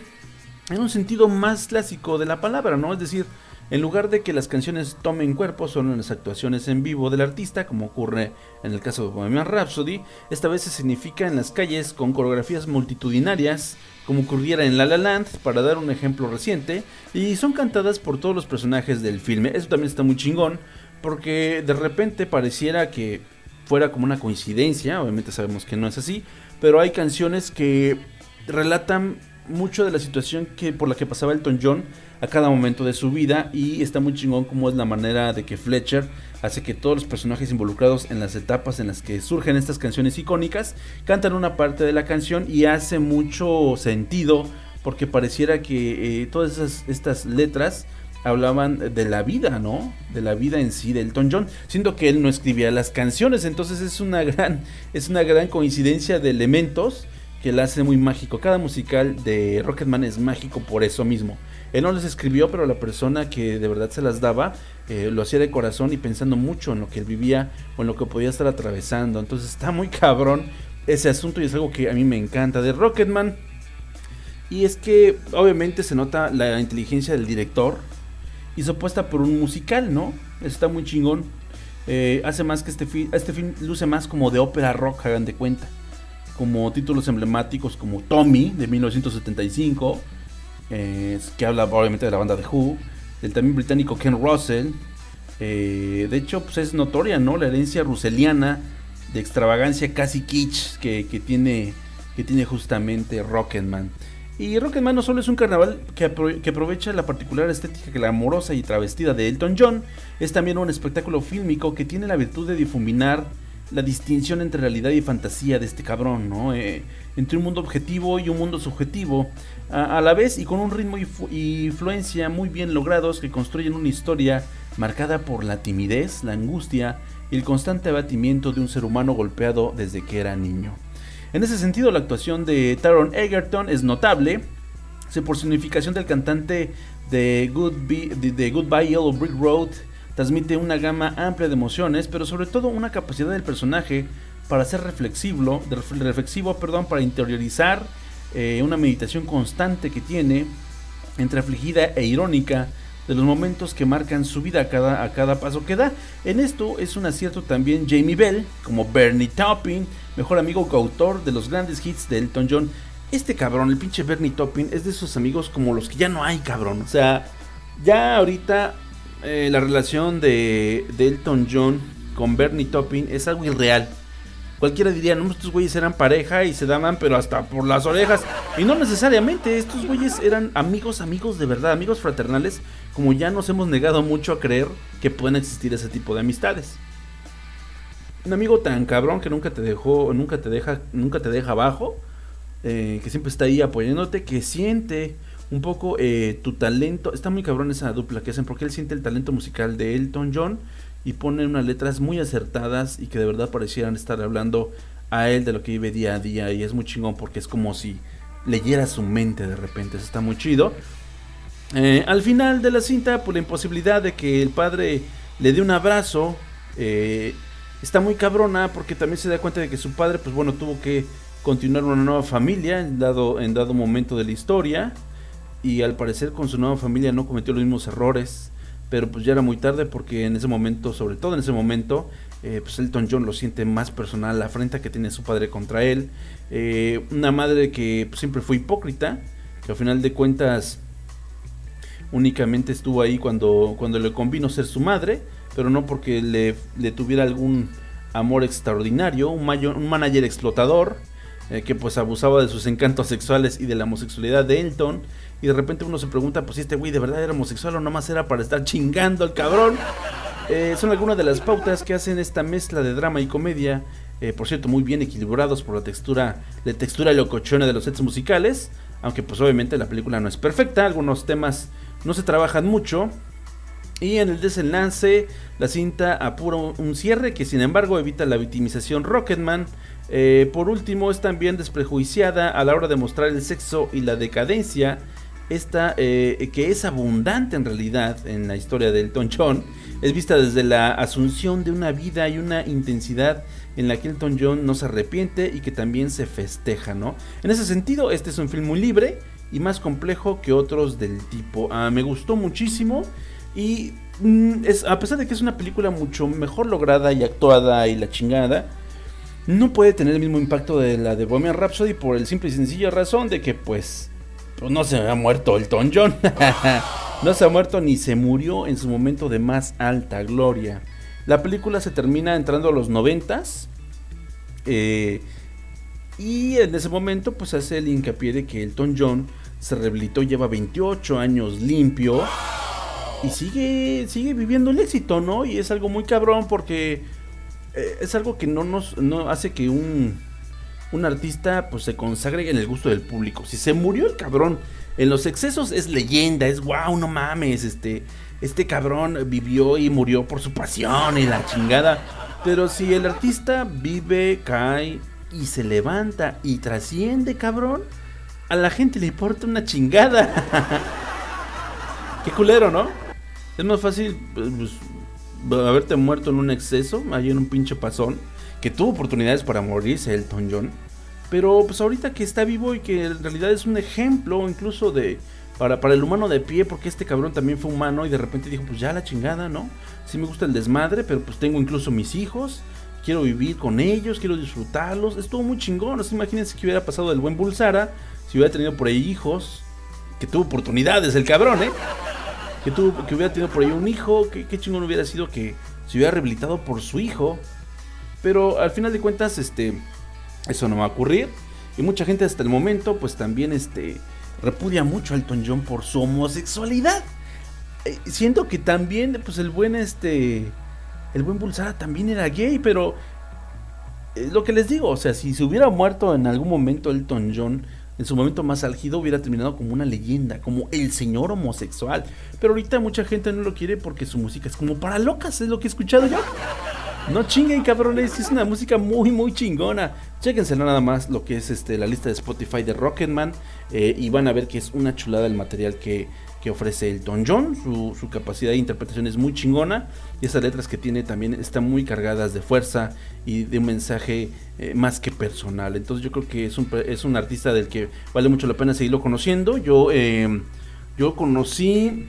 en un sentido más clásico de la palabra, ¿no? Es decir, en lugar de que las canciones tomen cuerpo solo en las actuaciones en vivo del artista, como ocurre en el caso de Bohemian Rhapsody, esta vez se significa en las calles con coreografías multitudinarias, como ocurriera en La La Land, para dar un ejemplo reciente, y son cantadas por todos los personajes del filme. Eso también está muy chingón, porque de repente pareciera que fuera como una coincidencia, obviamente sabemos que no es así, pero hay canciones que relatan mucho de la situación que por la que pasaba Elton John a cada momento de su vida y está muy chingón como es la manera de que Fletcher hace que todos los personajes involucrados en las etapas en las que surgen estas canciones icónicas cantan una parte de la canción y hace mucho sentido porque pareciera que eh, todas esas, estas letras hablaban de la vida, ¿no? De la vida en sí de Elton John, siendo que él no escribía las canciones, entonces es una gran es una gran coincidencia de elementos que la hace muy mágico. Cada musical de Rocketman es mágico por eso mismo. Él no les escribió, pero la persona que de verdad se las daba eh, lo hacía de corazón y pensando mucho en lo que él vivía o en lo que podía estar atravesando. Entonces está muy cabrón ese asunto y es algo que a mí me encanta de Rocketman. Y es que obviamente se nota la inteligencia del director, hizo apuesta por un musical, ¿no? Está muy chingón. Eh, hace más que este, film este film luce más como de ópera rock, hagan de cuenta. Como títulos emblemáticos como Tommy de 1975, eh, que habla obviamente de la banda de Who, del también británico Ken Russell. Eh, de hecho, pues es notoria, ¿no? La herencia ruseliana de extravagancia casi kitsch que, que tiene, que tiene justamente Rocketman. Y Rocketman no solo es un carnaval que, aprovecha la particular estética glamorosa y travestida de Elton John, es también un espectáculo fílmico que tiene la virtud de difuminar la distinción entre realidad y fantasía de este cabrón, ¿no? Eh, entre un mundo objetivo y un mundo subjetivo, a, la vez y con un ritmo y influencia muy bien logrados que construyen una historia marcada por la timidez, la angustia y el constante abatimiento de un ser humano golpeado desde que era niño. En ese sentido, la actuación de Taron Egerton es notable. Por significación del cantante de Goodbye Yellow Brick Road, transmite una gama amplia de emociones, pero sobre todo una capacidad del personaje para ser reflexivo, reflexivo perdón, para interiorizar eh, una meditación constante que tiene entre afligida e irónica de los momentos que marcan su vida a cada, a cada paso que da. En esto es un acierto también Jamie Bell, como Bernie Taupin, mejor amigo coautor de los grandes hits de Elton John. Este cabrón, el pinche Bernie Taupin, es de esos amigos como los que ya no hay, cabrón. O sea, ya ahorita eh, la relación de, de Elton John con Bernie Taupin es algo irreal. Cualquiera diría, no, estos güeyes eran pareja y se daban, pero hasta por las orejas. Y no necesariamente, estos güeyes eran amigos, amigos de verdad, amigos fraternales, como ya nos hemos negado mucho a creer que pueden existir ese tipo de amistades. Un amigo tan cabrón que nunca te dejó, nunca te deja, nunca te deja abajo, eh, que siempre está ahí apoyándote, que siente un poco eh, tu talento. Está muy cabrón esa dupla que hacen, porque él siente el talento musical de Elton John y pone unas letras muy acertadas y que de verdad parecieran estar hablando a él de lo que vive día a día y es muy chingón porque es como si leyera su mente de repente, eso está muy chido. Eh, al final de la cinta, por la imposibilidad de que el padre le dé un abrazo, eh, está muy cabrona porque también se da cuenta de que su padre, pues bueno, tuvo que continuar una nueva familia en dado, en dado momento de la historia y al parecer con su nueva familia no cometió los mismos errores pero pues ya era muy tarde porque en ese momento, sobre todo en ese momento, eh, pues Elton John lo siente más personal, la afrenta que tiene su padre contra él, eh, una madre que pues, siempre fue hipócrita, que al final de cuentas únicamente estuvo ahí cuando, cuando le convino ser su madre, pero no porque le, le tuviera algún amor extraordinario, un, mayor, un manager explotador, eh, que pues abusaba de sus encantos sexuales y de la homosexualidad de Elton, y de repente uno se pregunta, pues si este güey de verdad era homosexual o nomás era para estar chingando al cabrón. Eh, son algunas de las pautas que hacen esta mezcla de drama y comedia, eh, por cierto muy bien equilibrados por la textura, la textura locochona de los sets musicales, aunque pues obviamente la película no es perfecta, algunos temas no se trabajan mucho, y en el desenlace, la cinta apura un cierre que sin embargo evita la victimización Rocketman. Eh, por último, es también desprejuiciada a la hora de mostrar el sexo y la decadencia esta eh, que es abundante en realidad en la historia del John, es vista desde la asunción de una vida y una intensidad en la que Elton John no se arrepiente y que también se festeja, ¿no? En ese sentido, este es un film muy libre y más complejo que otros del tipo. Ah, me gustó muchísimo y mm, es, a pesar de que es una película mucho mejor lograda y actuada y la chingada, no puede tener el mismo impacto de la de Bohemian Rhapsody por el simple y sencillo razón de que pues pues no se ha muerto el John. no se ha muerto ni se murió en su momento de más alta gloria. La película se termina entrando a los noventas. Eh, Y en ese momento pues hace el hincapié de que Elton John se rehabilitó, lleva 28 años limpio y sigue, sigue viviendo el éxito, ¿no? Y es algo muy cabrón porque eh, es algo que no nos no hace que un, un artista pues se consagre en el gusto del público. Si se murió el cabrón en los excesos es leyenda, es wow, no mames, este, este cabrón vivió y murió por su pasión y la chingada. Pero si el artista vive, cae y se levanta y trasciende, cabrón, a la gente le importa una chingada. Qué culero, ¿no? Es más fácil pues, haberte muerto en un exceso, ahí en un pinche pasón, que tuvo oportunidades para morirse Elton John. Pero pues ahorita que está vivo y que en realidad es un ejemplo incluso de para, para el humano de pie, porque este cabrón también fue humano y de repente dijo, pues ya la chingada, ¿no? Sí me gusta el desmadre, pero pues tengo incluso mis hijos, quiero vivir con ellos, quiero disfrutarlos. Estuvo muy chingón, ¿no? imagínense que hubiera pasado del buen Bulsara, si hubiera tenido por ahí hijos, que tuvo oportunidades el cabrón, ¿eh? Que, tuvo, que hubiera tenido por ahí un hijo, que, qué chingón hubiera sido que se hubiera rehabilitado por su hijo. Pero al final de cuentas, este, eso no va a ocurrir. Y mucha gente hasta el momento, pues también, este, repudia mucho a Elton John por su homosexualidad. Eh, siento que también, pues el buen, este, el buen Bulsara también era gay, pero es lo que les digo, o sea, si se hubiera muerto en algún momento Elton John, en su momento más álgido hubiera terminado como una leyenda, como el señor homosexual. Pero ahorita mucha gente no lo quiere porque su música es como para locas, es lo que he escuchado yo. No chinguen cabrones, es una música muy muy chingona. Chéquense nada más lo que es este, la lista de Spotify de Rocketman eh, y van a ver que es una chulada el material que, que ofrece Elton John. Su, su, capacidad de interpretación es muy chingona. Y esas letras que tiene también están muy cargadas de fuerza y de un mensaje eh, más que personal. Entonces yo creo que es un, es un artista del que vale mucho la pena seguirlo conociendo. Yo, eh, yo conocí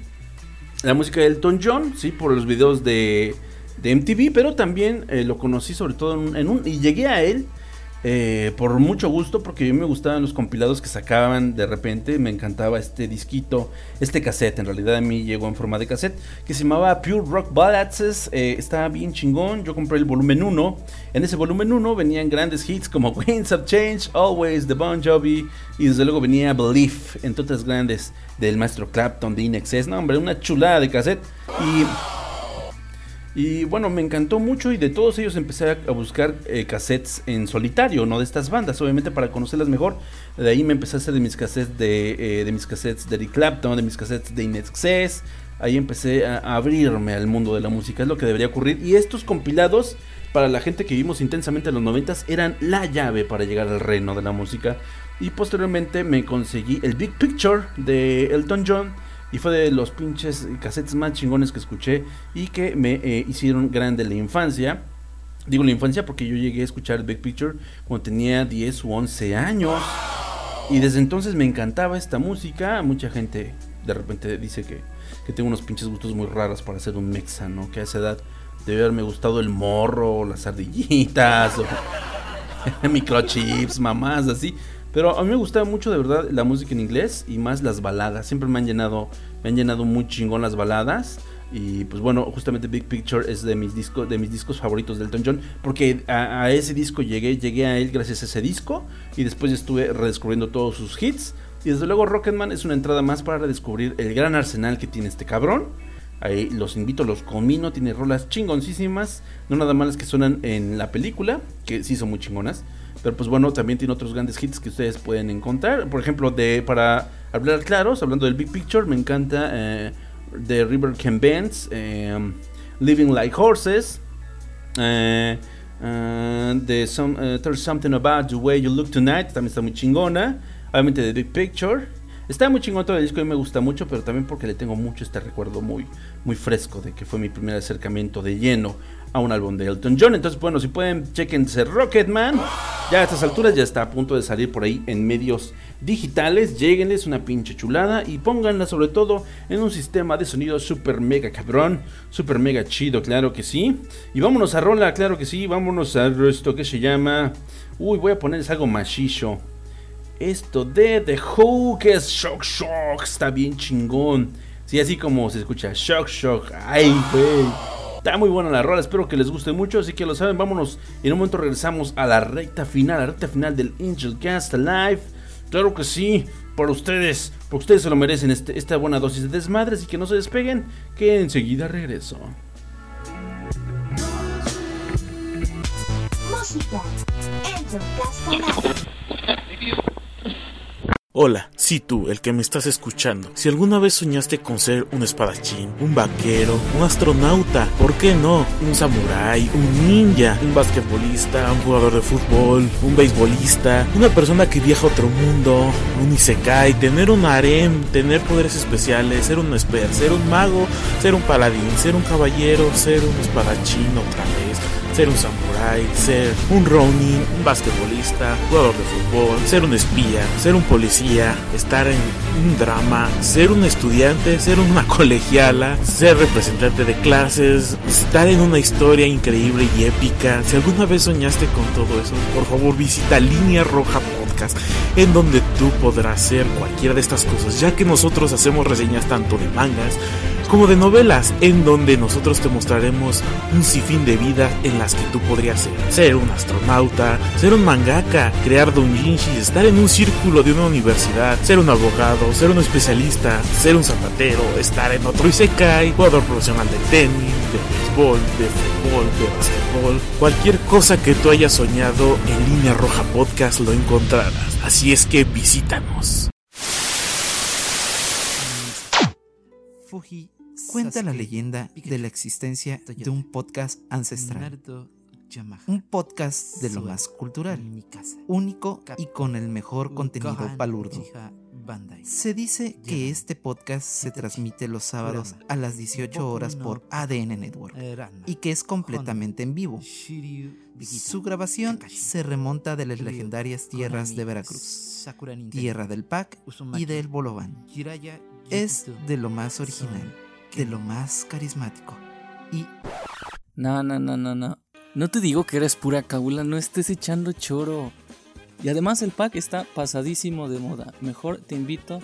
la música de Elton John, sí, por los videos de, de MTV, pero también eh, lo conocí sobre todo en un, Y llegué a él eh, por mucho gusto, porque a mí me gustaban los compilados que sacaban de repente. Me encantaba este disquito, este cassette. En realidad a mí llegó en forma de cassette, que se llamaba Pure Rock Ballads. Eh, estaba bien chingón. Yo compré el volumen 1. En ese volumen 1 venían grandes hits como Winds of Change, Always, The Bon Jovi. Y desde luego venía Belief, entre otras grandes del maestro Clapton, de Inexcess. No, hombre, una chulada de cassette. Y. Y bueno, me encantó mucho y de todos ellos empecé a buscar eh, cassettes en solitario, no de estas bandas, obviamente para conocerlas mejor. De ahí me empecé a hacer de mis cassettes de, eh, de mis cassettes de Eric Clapton, de mis cassettes de Inexcess. Ahí empecé a, abrirme al mundo de la música, es lo que debería ocurrir. Y estos compilados, para la gente que vivimos intensamente en los noventas, eran la llave para llegar al reino de la música. Y posteriormente me conseguí el Big Picture de Elton John y fue de los pinches cassettes más chingones que escuché y que me eh, hicieron grande la infancia. Digo la infancia porque yo llegué a escuchar Big Picture cuando tenía 10 u 11 años. Y desde entonces me encantaba esta música. Mucha gente de repente dice que, que tengo unos pinches gustos muy raros para ser un mexa, ¿no? Que a esa edad debe haberme gustado el morro, las ardillitas, o microchips, mamás, así. Pero a mí me gustaba mucho de verdad la música en inglés y más las baladas. Siempre me han llenado, me han llenado muy chingón las baladas. Y pues bueno, justamente Big Picture es de mis discos, de mis discos favoritos del Elton John. Porque a, a, ese disco llegué, llegué a él gracias a ese disco. Y después estuve redescubriendo todos sus hits. Y desde luego Rocketman es una entrada más para redescubrir el gran arsenal que tiene este cabrón. Ahí los invito, los comino, tiene rolas chingoncísimas. No nada más las que suenan en la película, que sí son muy chingonas. Pero pues bueno, también tiene otros grandes hits que ustedes pueden encontrar. Por ejemplo, de para hablar claros, hablando del Big Picture, me encanta eh, The River Can Bends, eh, Living Like Horses, eh, the some, There's Something About the Way You Look Tonight, también está muy chingona. Obviamente The Big Picture. Está muy chingón todo el disco y me gusta mucho, pero también porque le tengo mucho este recuerdo muy, muy fresco de que fue mi primer acercamiento de lleno a un álbum de Elton John. Entonces, bueno, si pueden, chequense Rocketman. Ya a estas alturas ya está a punto de salir por ahí en medios digitales. Lleguenles una pinche chulada y pónganla sobre todo en un sistema de sonido super mega cabrón, super mega chido, claro que sí. Y vámonos a rola, claro que sí. Vámonos a esto que se llama. Uy, voy a ponerles algo machicho. Esto de The Who, que es Shock Shock, está bien chingón. Sí, así como se escucha Shock Shock. Ay, güey. Está muy buena la rola, espero que les guste mucho, así que lo saben, vámonos. En un momento regresamos a la recta final, la recta final del Angel Cast Live. Claro que sí, por ustedes, porque ustedes se lo merecen este, esta buena dosis de desmadre, así que no se despeguen, que enseguida regreso. Música. Angel Cast Hola, sí tú, el que me estás escuchando. Si alguna vez soñaste con ser un espadachín, un vaquero, un astronauta, ¿por qué no? Un samurái, un ninja, un basquetbolista, un jugador de fútbol, un beisbolista, una persona que viaja a otro mundo, un isekai, tener un harem, tener poderes especiales, ser un esper, ser un mago, ser un paladín, ser un caballero, ser un espadachín otra vez ser un samurái, ser un ronin, un basquetbolista, jugador de fútbol, ser un espía, ser un policía, estar en un drama, ser un estudiante, ser una colegiala, ser representante de clases, estar en una historia increíble y épica. Si alguna vez soñaste con todo eso, por favor visita Línea Roja Podcast, en donde tú podrás ser cualquiera de estas cosas, ya que nosotros hacemos reseñas tanto de mangas, como de novelas, en donde nosotros te mostraremos un sinfín de vidas en las que tú podrías ser. Ser un astronauta, ser un mangaka, crear doujinshis, estar en un círculo de una universidad, ser un abogado, ser un especialista, ser un zapatero, estar en otro isekai, jugador profesional de tenis, de béisbol, de fútbol, de basquetbol. Cualquier cosa que tú hayas soñado en Línea Roja Podcast lo encontrarás. Así es que visítanos. Fuji cuenta la leyenda de la existencia de un podcast ancestral. Un podcast de lo más cultural, único y con el mejor contenido palurdo. Se dice que este podcast se transmite los sábados a las 18 horas por ADN Network y que es completamente en vivo. Su grabación se remonta de las legendarias tierras de Veracruz, tierra del Pac y del Bolovan. Es de lo más original, de lo más carismático y No, no, no, no, no. No te digo que eres pura cabula, no estés echando choro. Y además el pack está pasadísimo de moda. Mejor te invito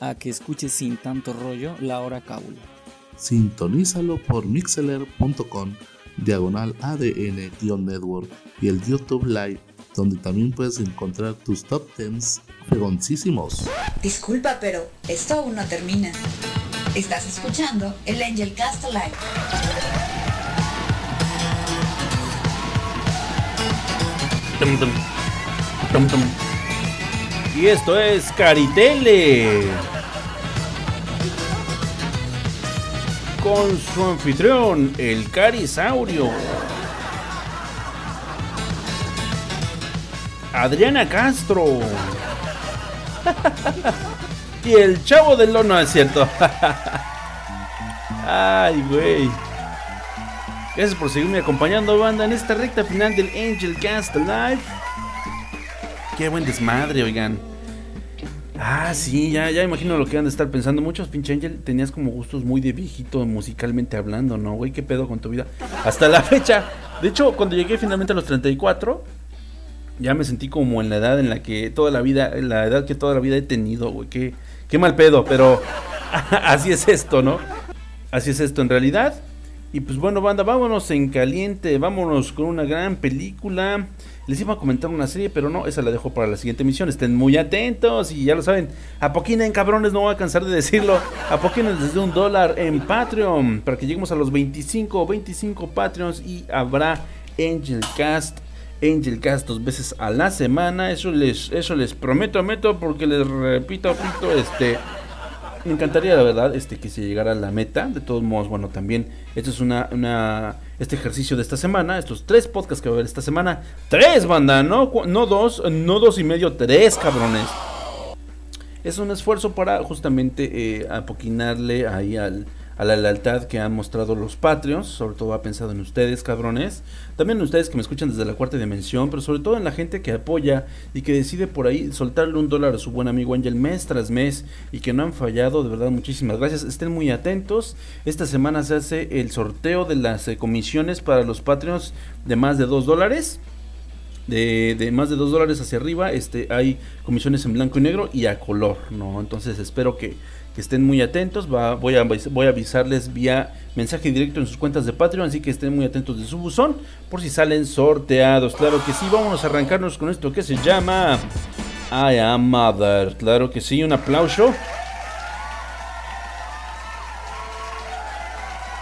a que escuches sin tanto rollo la hora cábula. Sintonízalo por mixeler.com diagonal ADN-network y el YouTube Live, donde también puedes encontrar tus top 10 fregoncísimos. Disculpa, pero esto aún no termina. Estás escuchando el Angel Cast Live. Y esto es Caritele. Con su anfitrión, el Carisaurio. Adriana Castro. y el chavo del lono, es cierto. Ay, güey. Gracias por seguirme acompañando, banda, en esta recta final del Angel Cast Live. Qué buen desmadre, oigan. Ah, sí, ya, ya imagino lo que han de estar pensando. Muchos, pinche Angel, tenías como gustos muy de viejito musicalmente hablando, ¿no, güey? ¿Qué pedo con tu vida? Hasta la fecha. De hecho, cuando llegué finalmente a los 34, ya me sentí como en la edad en la que toda la vida, la edad que toda la vida he tenido, güey. Qué, qué mal pedo, pero así es esto, ¿no? Así es esto en realidad. Y pues bueno, banda, vámonos en caliente, vámonos con una gran película. Les iba a comentar una serie, pero no, esa la dejo para la siguiente emisión. Estén muy atentos y ya lo saben. Apoquinen, cabrones, no voy a cansar de decirlo. Apoquinen desde un dólar en Patreon para que lleguemos a los 25, 25 Patreons y habrá Angel Cast. Angel Cast dos veces a la semana. Eso les, eso les prometo, meto, porque les repito, repito, este. Me encantaría, la verdad, este, que se llegara a la meta. De todos modos, bueno, también esto es una, una, este ejercicio de esta semana. Estos tres podcasts que va a haber esta semana. Tres, banda, no, no dos, no dos y medio, tres, cabrones. Es un esfuerzo para justamente eh, apoquinarle ahí al, a la lealtad que han mostrado los Patreons. Sobre todo ha pensado en ustedes, cabrones. También en ustedes que me escuchan desde la cuarta dimensión. Pero sobre todo en la gente que apoya y que decide por ahí soltarle un dólar a su buen amigo Angel mes tras mes. Y que no han fallado. De verdad, muchísimas gracias. Estén muy atentos. Esta semana se hace el sorteo de las eh, comisiones para los Patreons de más de dos dólares. de, de más de 2 dólares hacia arriba, este, hay comisiones en blanco y negro y a color, ¿no? Entonces espero que, que estén muy atentos. Voy, a, voy a avisarles vía mensaje directo en sus cuentas de Patreon, así que estén muy atentos de su buzón por si salen sorteados. Claro que sí, vámonos a arrancarnos con esto que se llama I Am Mother. Claro que sí, un aplauso.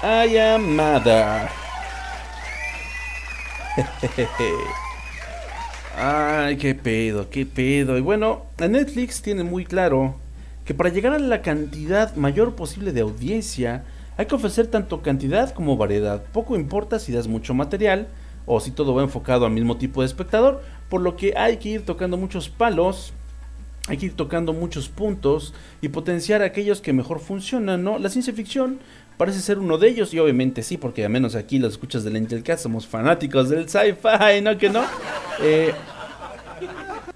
I Am Mother. Ay, qué pedo, qué pedo. Y bueno, Netflix tiene muy claro que para llegar a la cantidad mayor posible de audiencia, hay que ofrecer tanto cantidad como variedad. Poco importa si das mucho material o si todo va enfocado al mismo tipo de espectador, por lo que hay que ir tocando muchos palos, hay que ir tocando muchos puntos y potenciar aquellos que mejor funcionan, ¿no? La ciencia ficción parece ser uno de ellos y obviamente sí, porque al menos aquí los escuchas del Angel Cast somos fanáticos del sci-fi, ¿no? Que no. Eh,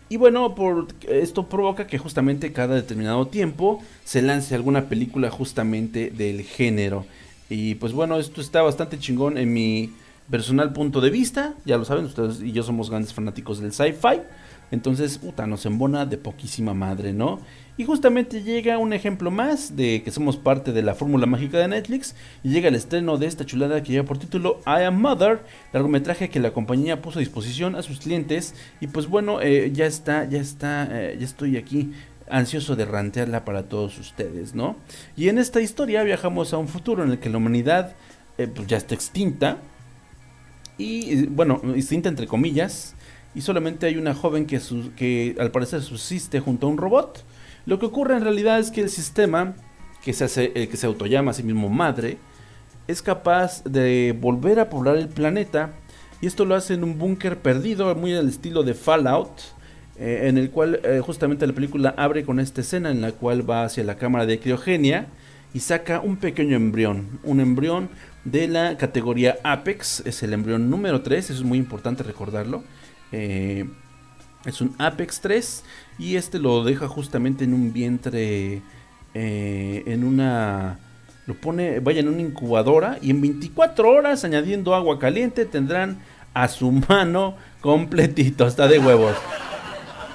y bueno, por esto provoca que justamente cada determinado tiempo se lance alguna película justamente del género. Y pues bueno, esto está bastante chingón en mi personal punto de vista. Ya lo saben, ustedes y yo somos grandes fanáticos del sci-fi. Entonces, puta, nos embona de poquísima madre, ¿no? Y justamente llega un ejemplo más de que somos parte de la fórmula mágica de Netflix y llega el estreno de esta chulada que lleva por título I Am Mother, largometraje que la compañía puso a disposición a sus clientes y pues bueno, eh, ya está, ya está, eh, ya estoy aquí ansioso de rantearla para todos ustedes, ¿no? Y en esta historia viajamos a un futuro en el que la humanidad eh, pues ya está extinta y bueno, extinta entre comillas y solamente hay una joven que, que al parecer subsiste junto a un robot. Lo que ocurre en realidad es que el sistema, que se, hace, el que se autollama a sí mismo madre, es capaz de volver a poblar el planeta y esto lo hace en un búnker perdido, muy al estilo de Fallout, eh, en el cual eh, justamente la película abre con esta escena en la cual va hacia la cámara de criogenia y saca un pequeño embrión, un embrión de la categoría Apex, es el embrión número 3, eso es muy importante recordarlo. Eh, es un Apex 3 y este lo deja justamente en un vientre, eh, en una... Lo pone, vaya en una incubadora y en 24 horas añadiendo agua caliente tendrán a su mano completito, hasta de huevos.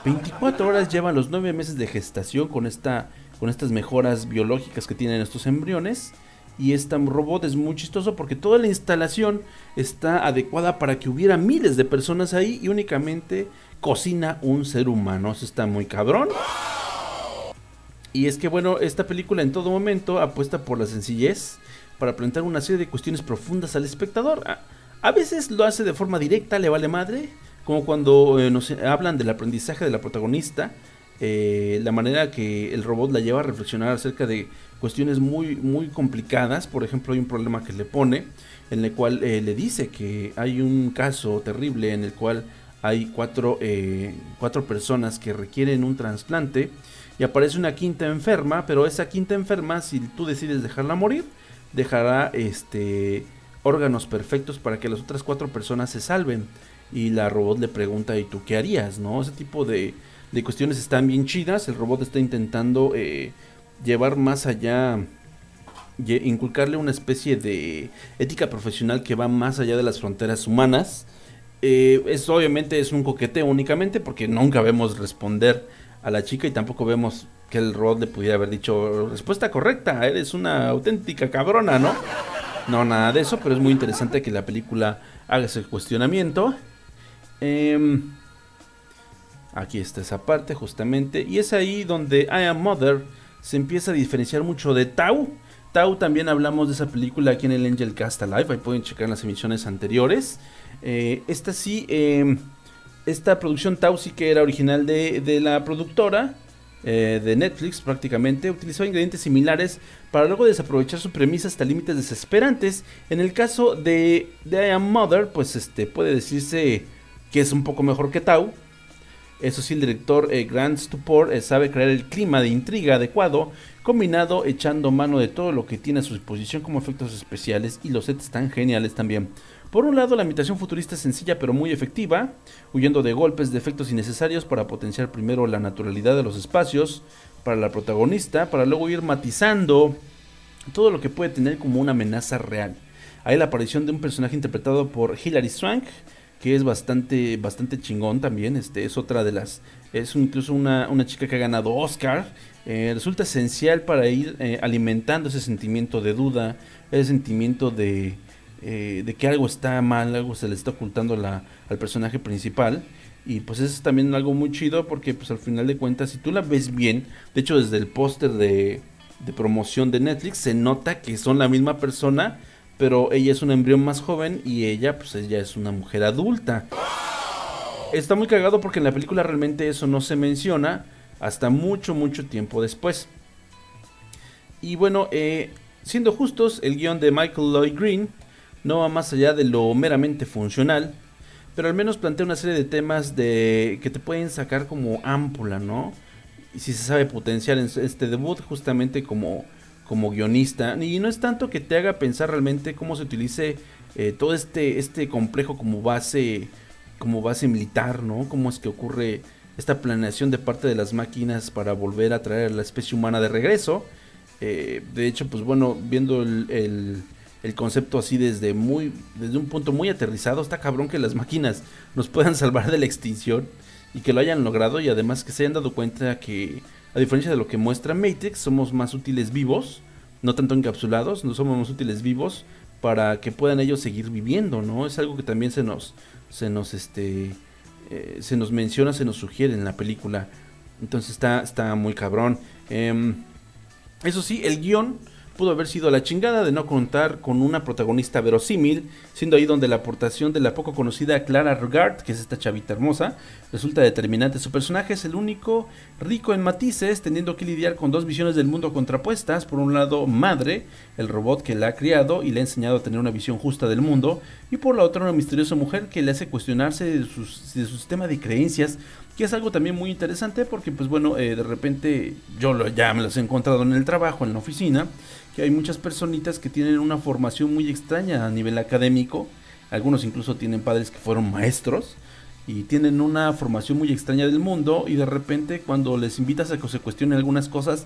24 horas llevan los 9 meses de gestación con, esta, con estas mejoras biológicas que tienen estos embriones. Y este robot es muy chistoso porque toda la instalación está adecuada para que hubiera miles de personas ahí y únicamente cocina un ser humano. Eso está muy cabrón. Y es que bueno, esta película en todo momento apuesta por la sencillez para plantear una serie de cuestiones profundas al espectador. A, veces lo hace de forma directa, le vale madre, como cuando eh, nos hablan del aprendizaje de la protagonista, eh, la manera que el robot la lleva a reflexionar acerca de cuestiones muy, muy complicadas. Por ejemplo, hay un problema que le pone en el cual eh, le dice que hay un caso terrible en el cual hay cuatro, eh, cuatro personas que requieren un trasplante y aparece una quinta enferma, pero esa quinta enferma, si tú decides dejarla morir, dejará este órganos perfectos para que las otras cuatro personas se salven. Y la robot le pregunta, ¿y tú qué harías? ¿No? Ese tipo de, de cuestiones están bien chidas. El robot está intentando eh, llevar más allá, inculcarle una especie de ética profesional que va más allá de las fronteras humanas. Eh, obviamente es un coqueteo únicamente porque nunca vemos responder a la chica y tampoco vemos que el robot le pudiera haber dicho respuesta correcta, eres una auténtica cabrona, ¿no? No, nada de eso, pero es muy interesante que la película haga ese cuestionamiento. Em, aquí está esa parte justamente y es ahí donde I Am Mother se empieza a diferenciar mucho de Tau. Tau también hablamos de esa película aquí en el Angel Cast Live, ahí pueden checar las emisiones anteriores. Eh, esta sí, em, esta producción Tau sí que era original de, la productora. Eh, de Netflix prácticamente utilizó ingredientes similares para luego desaprovechar su premisa hasta límites desesperantes. En el caso de, de I Am Mother, pues este puede decirse que es un poco mejor que Tau, eso sí, el director eh, Grant Stupor eh, sabe crear el clima de intriga adecuado, combinado echando mano de todo lo que tiene a su disposición como efectos especiales y los sets están geniales también. Por un lado, la imitación futurista es sencilla pero muy efectiva, huyendo de golpes de efectos innecesarios para potenciar primero la naturalidad de los espacios para la protagonista, para luego ir matizando todo lo que puede tener como una amenaza real. Hay la aparición de un personaje interpretado por Hilary Swank, que es bastante, bastante chingón también. Este es otra de las, es incluso una, una chica que ha ganado Oscar. Eh, resulta esencial para ir eh, alimentando ese sentimiento de duda, ese sentimiento de, eh, de que algo está mal, algo se le está ocultando la, al personaje principal. Y pues es también algo muy chido porque pues al final de cuentas si tú la ves bien, de hecho desde el póster de, de promoción de Netflix se nota que son la misma persona, pero ella es un embrión más joven y ella pues ella es una mujer adulta. Está muy cagado porque en la película realmente eso no se menciona hasta mucho mucho tiempo después. Y bueno, eh, siendo justos, el guion de Michael Lloyd Green no va más allá de lo meramente funcional, pero al menos plantea una serie de temas de que te pueden sacar como ámpula, ¿no? Y si se sabe potenciar en este debut justamente como, como guionista. Y no es tanto que te haga pensar realmente cómo se utilice eh, todo este, este complejo como base, como base militar, ¿no? Cómo es que ocurre esta planeación de parte de las máquinas para volver a traer a la especie humana de regreso. Eh, de hecho, pues bueno, viendo el, el, el, concepto así desde muy desde un punto muy aterrizado, está cabrón que las máquinas nos puedan salvar de la extinción y que lo hayan logrado y además que se hayan dado cuenta que a diferencia de lo que muestra Matrix, somos más útiles vivos, no tanto encapsulados, no somos más útiles vivos para que puedan ellos seguir viviendo, ¿no? Es algo que también se nos se nos este eh, se nos menciona, se nos sugiere en la película. Entonces está, está muy cabrón. Eh, eso sí, el guion pudo haber sido la chingada de no contar con una protagonista verosímil, siendo ahí donde la aportación de la poco conocida Clara Regard, que es esta chavita hermosa, resulta determinante. Su personaje es el único rico en matices, teniendo que lidiar con dos visiones del mundo contrapuestas. Por un lado, Madre, el robot que la ha criado y le ha enseñado a tener una visión justa del mundo, y por la otra, una misteriosa mujer que le hace cuestionarse de su sistema de creencias que es algo también muy interesante porque pues bueno eh, de repente yo lo, ya me los he encontrado en el trabajo en la oficina que hay muchas personitas que tienen una formación muy extraña a nivel académico. Algunos incluso tienen padres que fueron maestros y tienen una formación muy extraña del mundo y de repente cuando les invitas a que se cuestionen algunas cosas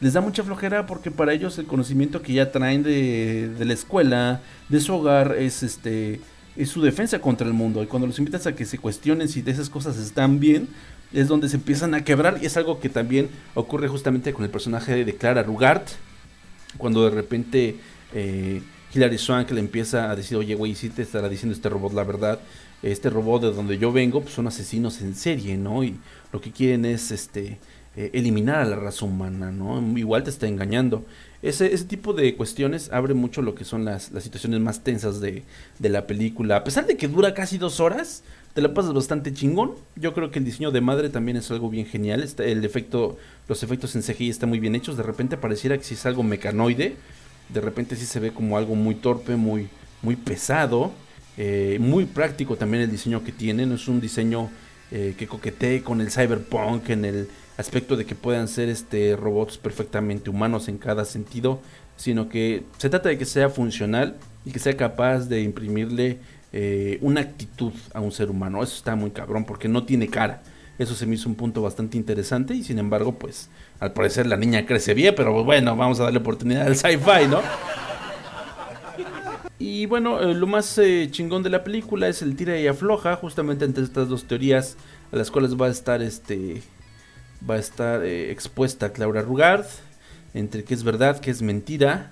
les da mucha flojera porque para ellos el conocimiento que ya traen de, de la escuela de su hogar es este es su defensa contra el mundo. Y cuando los invitas a que se cuestionen si de esas cosas están bien, es donde se empiezan a quebrar. Y es algo que también ocurre justamente con el personaje de Clara Rugart. Cuando de repente eh, Hilary Swank le empieza a decir, oye, güey, si te estará diciendo este robot la verdad. Este robot de donde yo vengo, pues son asesinos en serie, ¿no? Y lo que quieren es este eh, eliminar a la raza humana, ¿no? Igual te está engañando. Ese, ese tipo de cuestiones abre mucho lo que son las, las situaciones más tensas de, de, la película. A pesar de que dura casi dos horas, te la pasas bastante chingón. Yo creo que el diseño de madre también es algo bien genial. El efecto, los efectos en CGI están muy bien hechos. De repente pareciera que si es algo mecanoide. De repente sí se ve como algo muy torpe, muy, muy pesado. Eh, muy práctico también el diseño que tiene. No es un diseño eh, que coquetee con el cyberpunk en el aspecto de que puedan ser este robots perfectamente humanos en cada sentido, sino que se trata de que sea funcional y que sea capaz de imprimirle eh, una actitud a un ser humano. Eso está muy cabrón porque no tiene cara. Eso se me hizo un punto bastante interesante y sin embargo, pues al parecer la niña crece bien, pero bueno, vamos a darle oportunidad al sci-fi, ¿no? Y bueno, eh, lo más eh, chingón de la película es el tira y afloja, justamente entre estas dos teorías a las cuales va a estar este va a estar eh, expuesta Claudia Rugard entre qué es verdad, qué es mentira.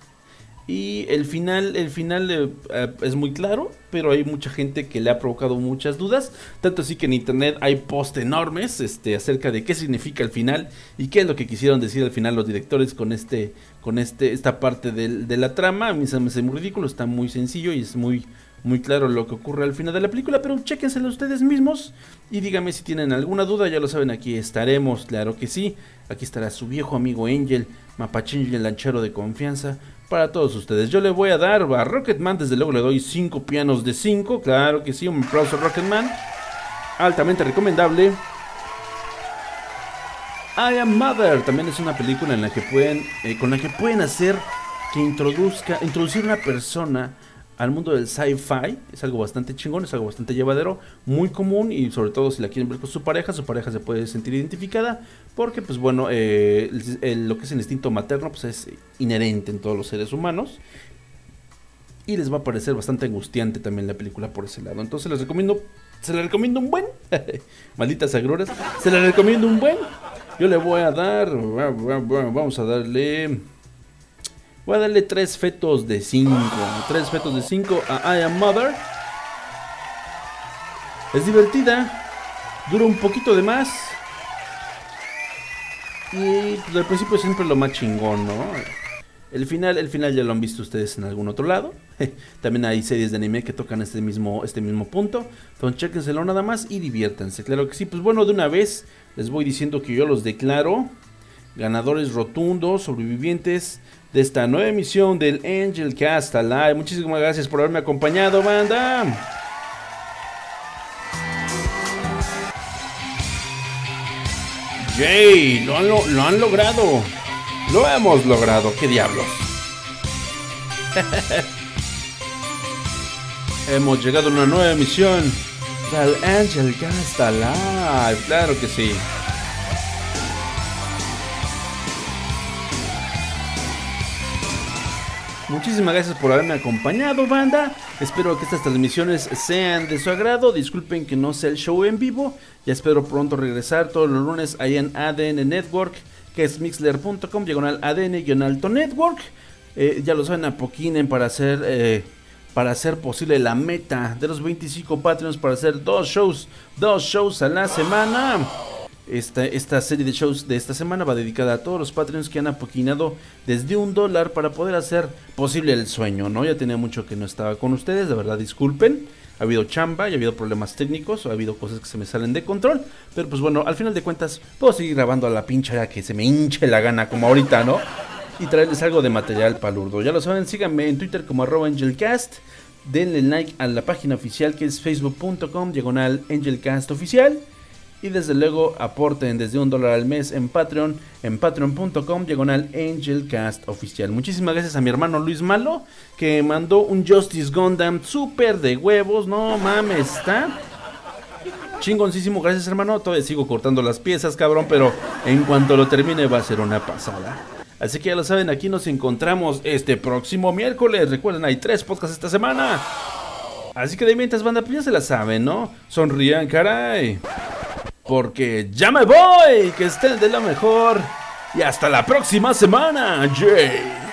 Y el final, el final eh, eh, es muy claro, pero hay mucha gente que le ha provocado muchas dudas. Tanto así que en internet hay posts enormes este, acerca de qué significa el final y qué es lo que quisieron decir al final los directores con este, con este, esta parte de, de la trama. A mí se me hace muy ridículo, está muy sencillo y es muy, muy claro lo que ocurre al final de la película, pero chéquenselo ustedes mismos y díganme si tienen alguna duda, ya lo saben, aquí estaremos, claro que sí. Aquí estará su viejo amigo Angel, Mapachín el lanchero de confianza, para todos ustedes. Yo le voy a dar a Rocketman, desde luego le doy 5 pianos de 5, claro que sí, un aplauso Rocketman, altamente recomendable. I Am Mother también es una película en la que pueden, eh, con la que pueden hacer que introduzca, introducir una persona al mundo del sci-fi. Es algo bastante chingón, es algo bastante llevadero, muy común y sobre todo si la quieren ver con su pareja, su pareja se puede sentir identificada porque pues bueno, eh, lo que es el instinto materno pues es inherente en todos los seres humanos. Y les va a parecer bastante angustiante también la película por ese lado. Entonces les recomiendo se la recomiendo un buen. Malditas agruras. Se la recomiendo un buen. Yo le voy a dar. Vamos a darle. Voy a darle tres fetos de 5. Tres fetos de 5 a I Am Mother. Es divertida. Dura un poquito de más. Y pues, al principio siempre lo más chingón, ¿no? El final, el final ya lo han visto ustedes en algún otro lado. También hay series de anime que tocan este mismo, este mismo punto. Entonces chéquenselo nada más y diviértanse. Claro que sí. Pues bueno, de una vez les voy diciendo que yo los declaro ganadores rotundos, sobrevivientes de esta nueva emisión del Angel Cast Live. Muchísimas gracias por haberme acompañado, banda. Yay, lo han, lo, han logrado. Lo hemos logrado, qué diablos. hemos llegado a una nueva emisión del Angel Cast Live. Claro que sí. Muchísimas gracias por haberme acompañado, banda. Espero que estas transmisiones sean de su agrado. Disculpen que no sea el show en vivo. Ya espero pronto regresar todos los lunes ahí en ADN Network, que es mixler.com, diagonal ADN-alto network. Eh, ya lo saben, apoquinen para hacer, eh, para hacer posible la meta de los 25 Patreons para hacer dos shows, dos shows a la semana. Esta, esta serie de shows de esta semana va dedicada a todos los Patreons que han apoquinado desde un dólar para poder hacer posible el sueño, ¿no? Ya tenía mucho que no estaba con ustedes, de verdad disculpen. Ha habido chamba, y ha habido problemas técnicos, ha habido cosas que se me salen de control. Pero pues bueno, al final de cuentas, puedo seguir grabando a la pincha que se me hinche la gana, como ahorita, ¿no? Y traerles algo de material palurdo. Ya lo saben, síganme en Twitter como arroba angelcast. Denle like a la página oficial que es facebook.com diagonal angelcast oficial. Y desde luego aporten desde un dólar al mes en Patreon, en patreon.com, diagonal Angelcast oficial. Muchísimas gracias a mi hermano Luis Malo, que mandó un Justice Gundam súper de huevos. No mames, está chingoncísimo. Gracias, hermano. Todavía sigo cortando las piezas, cabrón, pero en cuanto lo termine va a ser una pasada. Así que ya lo saben, aquí nos encontramos este próximo miércoles. Recuerden, hay tres podcasts esta semana. Así que de mientras banda, pues ya se la saben, ¿no? Sonrían, caray porque ya me voy. Que estén de lo mejor. Y hasta la próxima semana, Jay.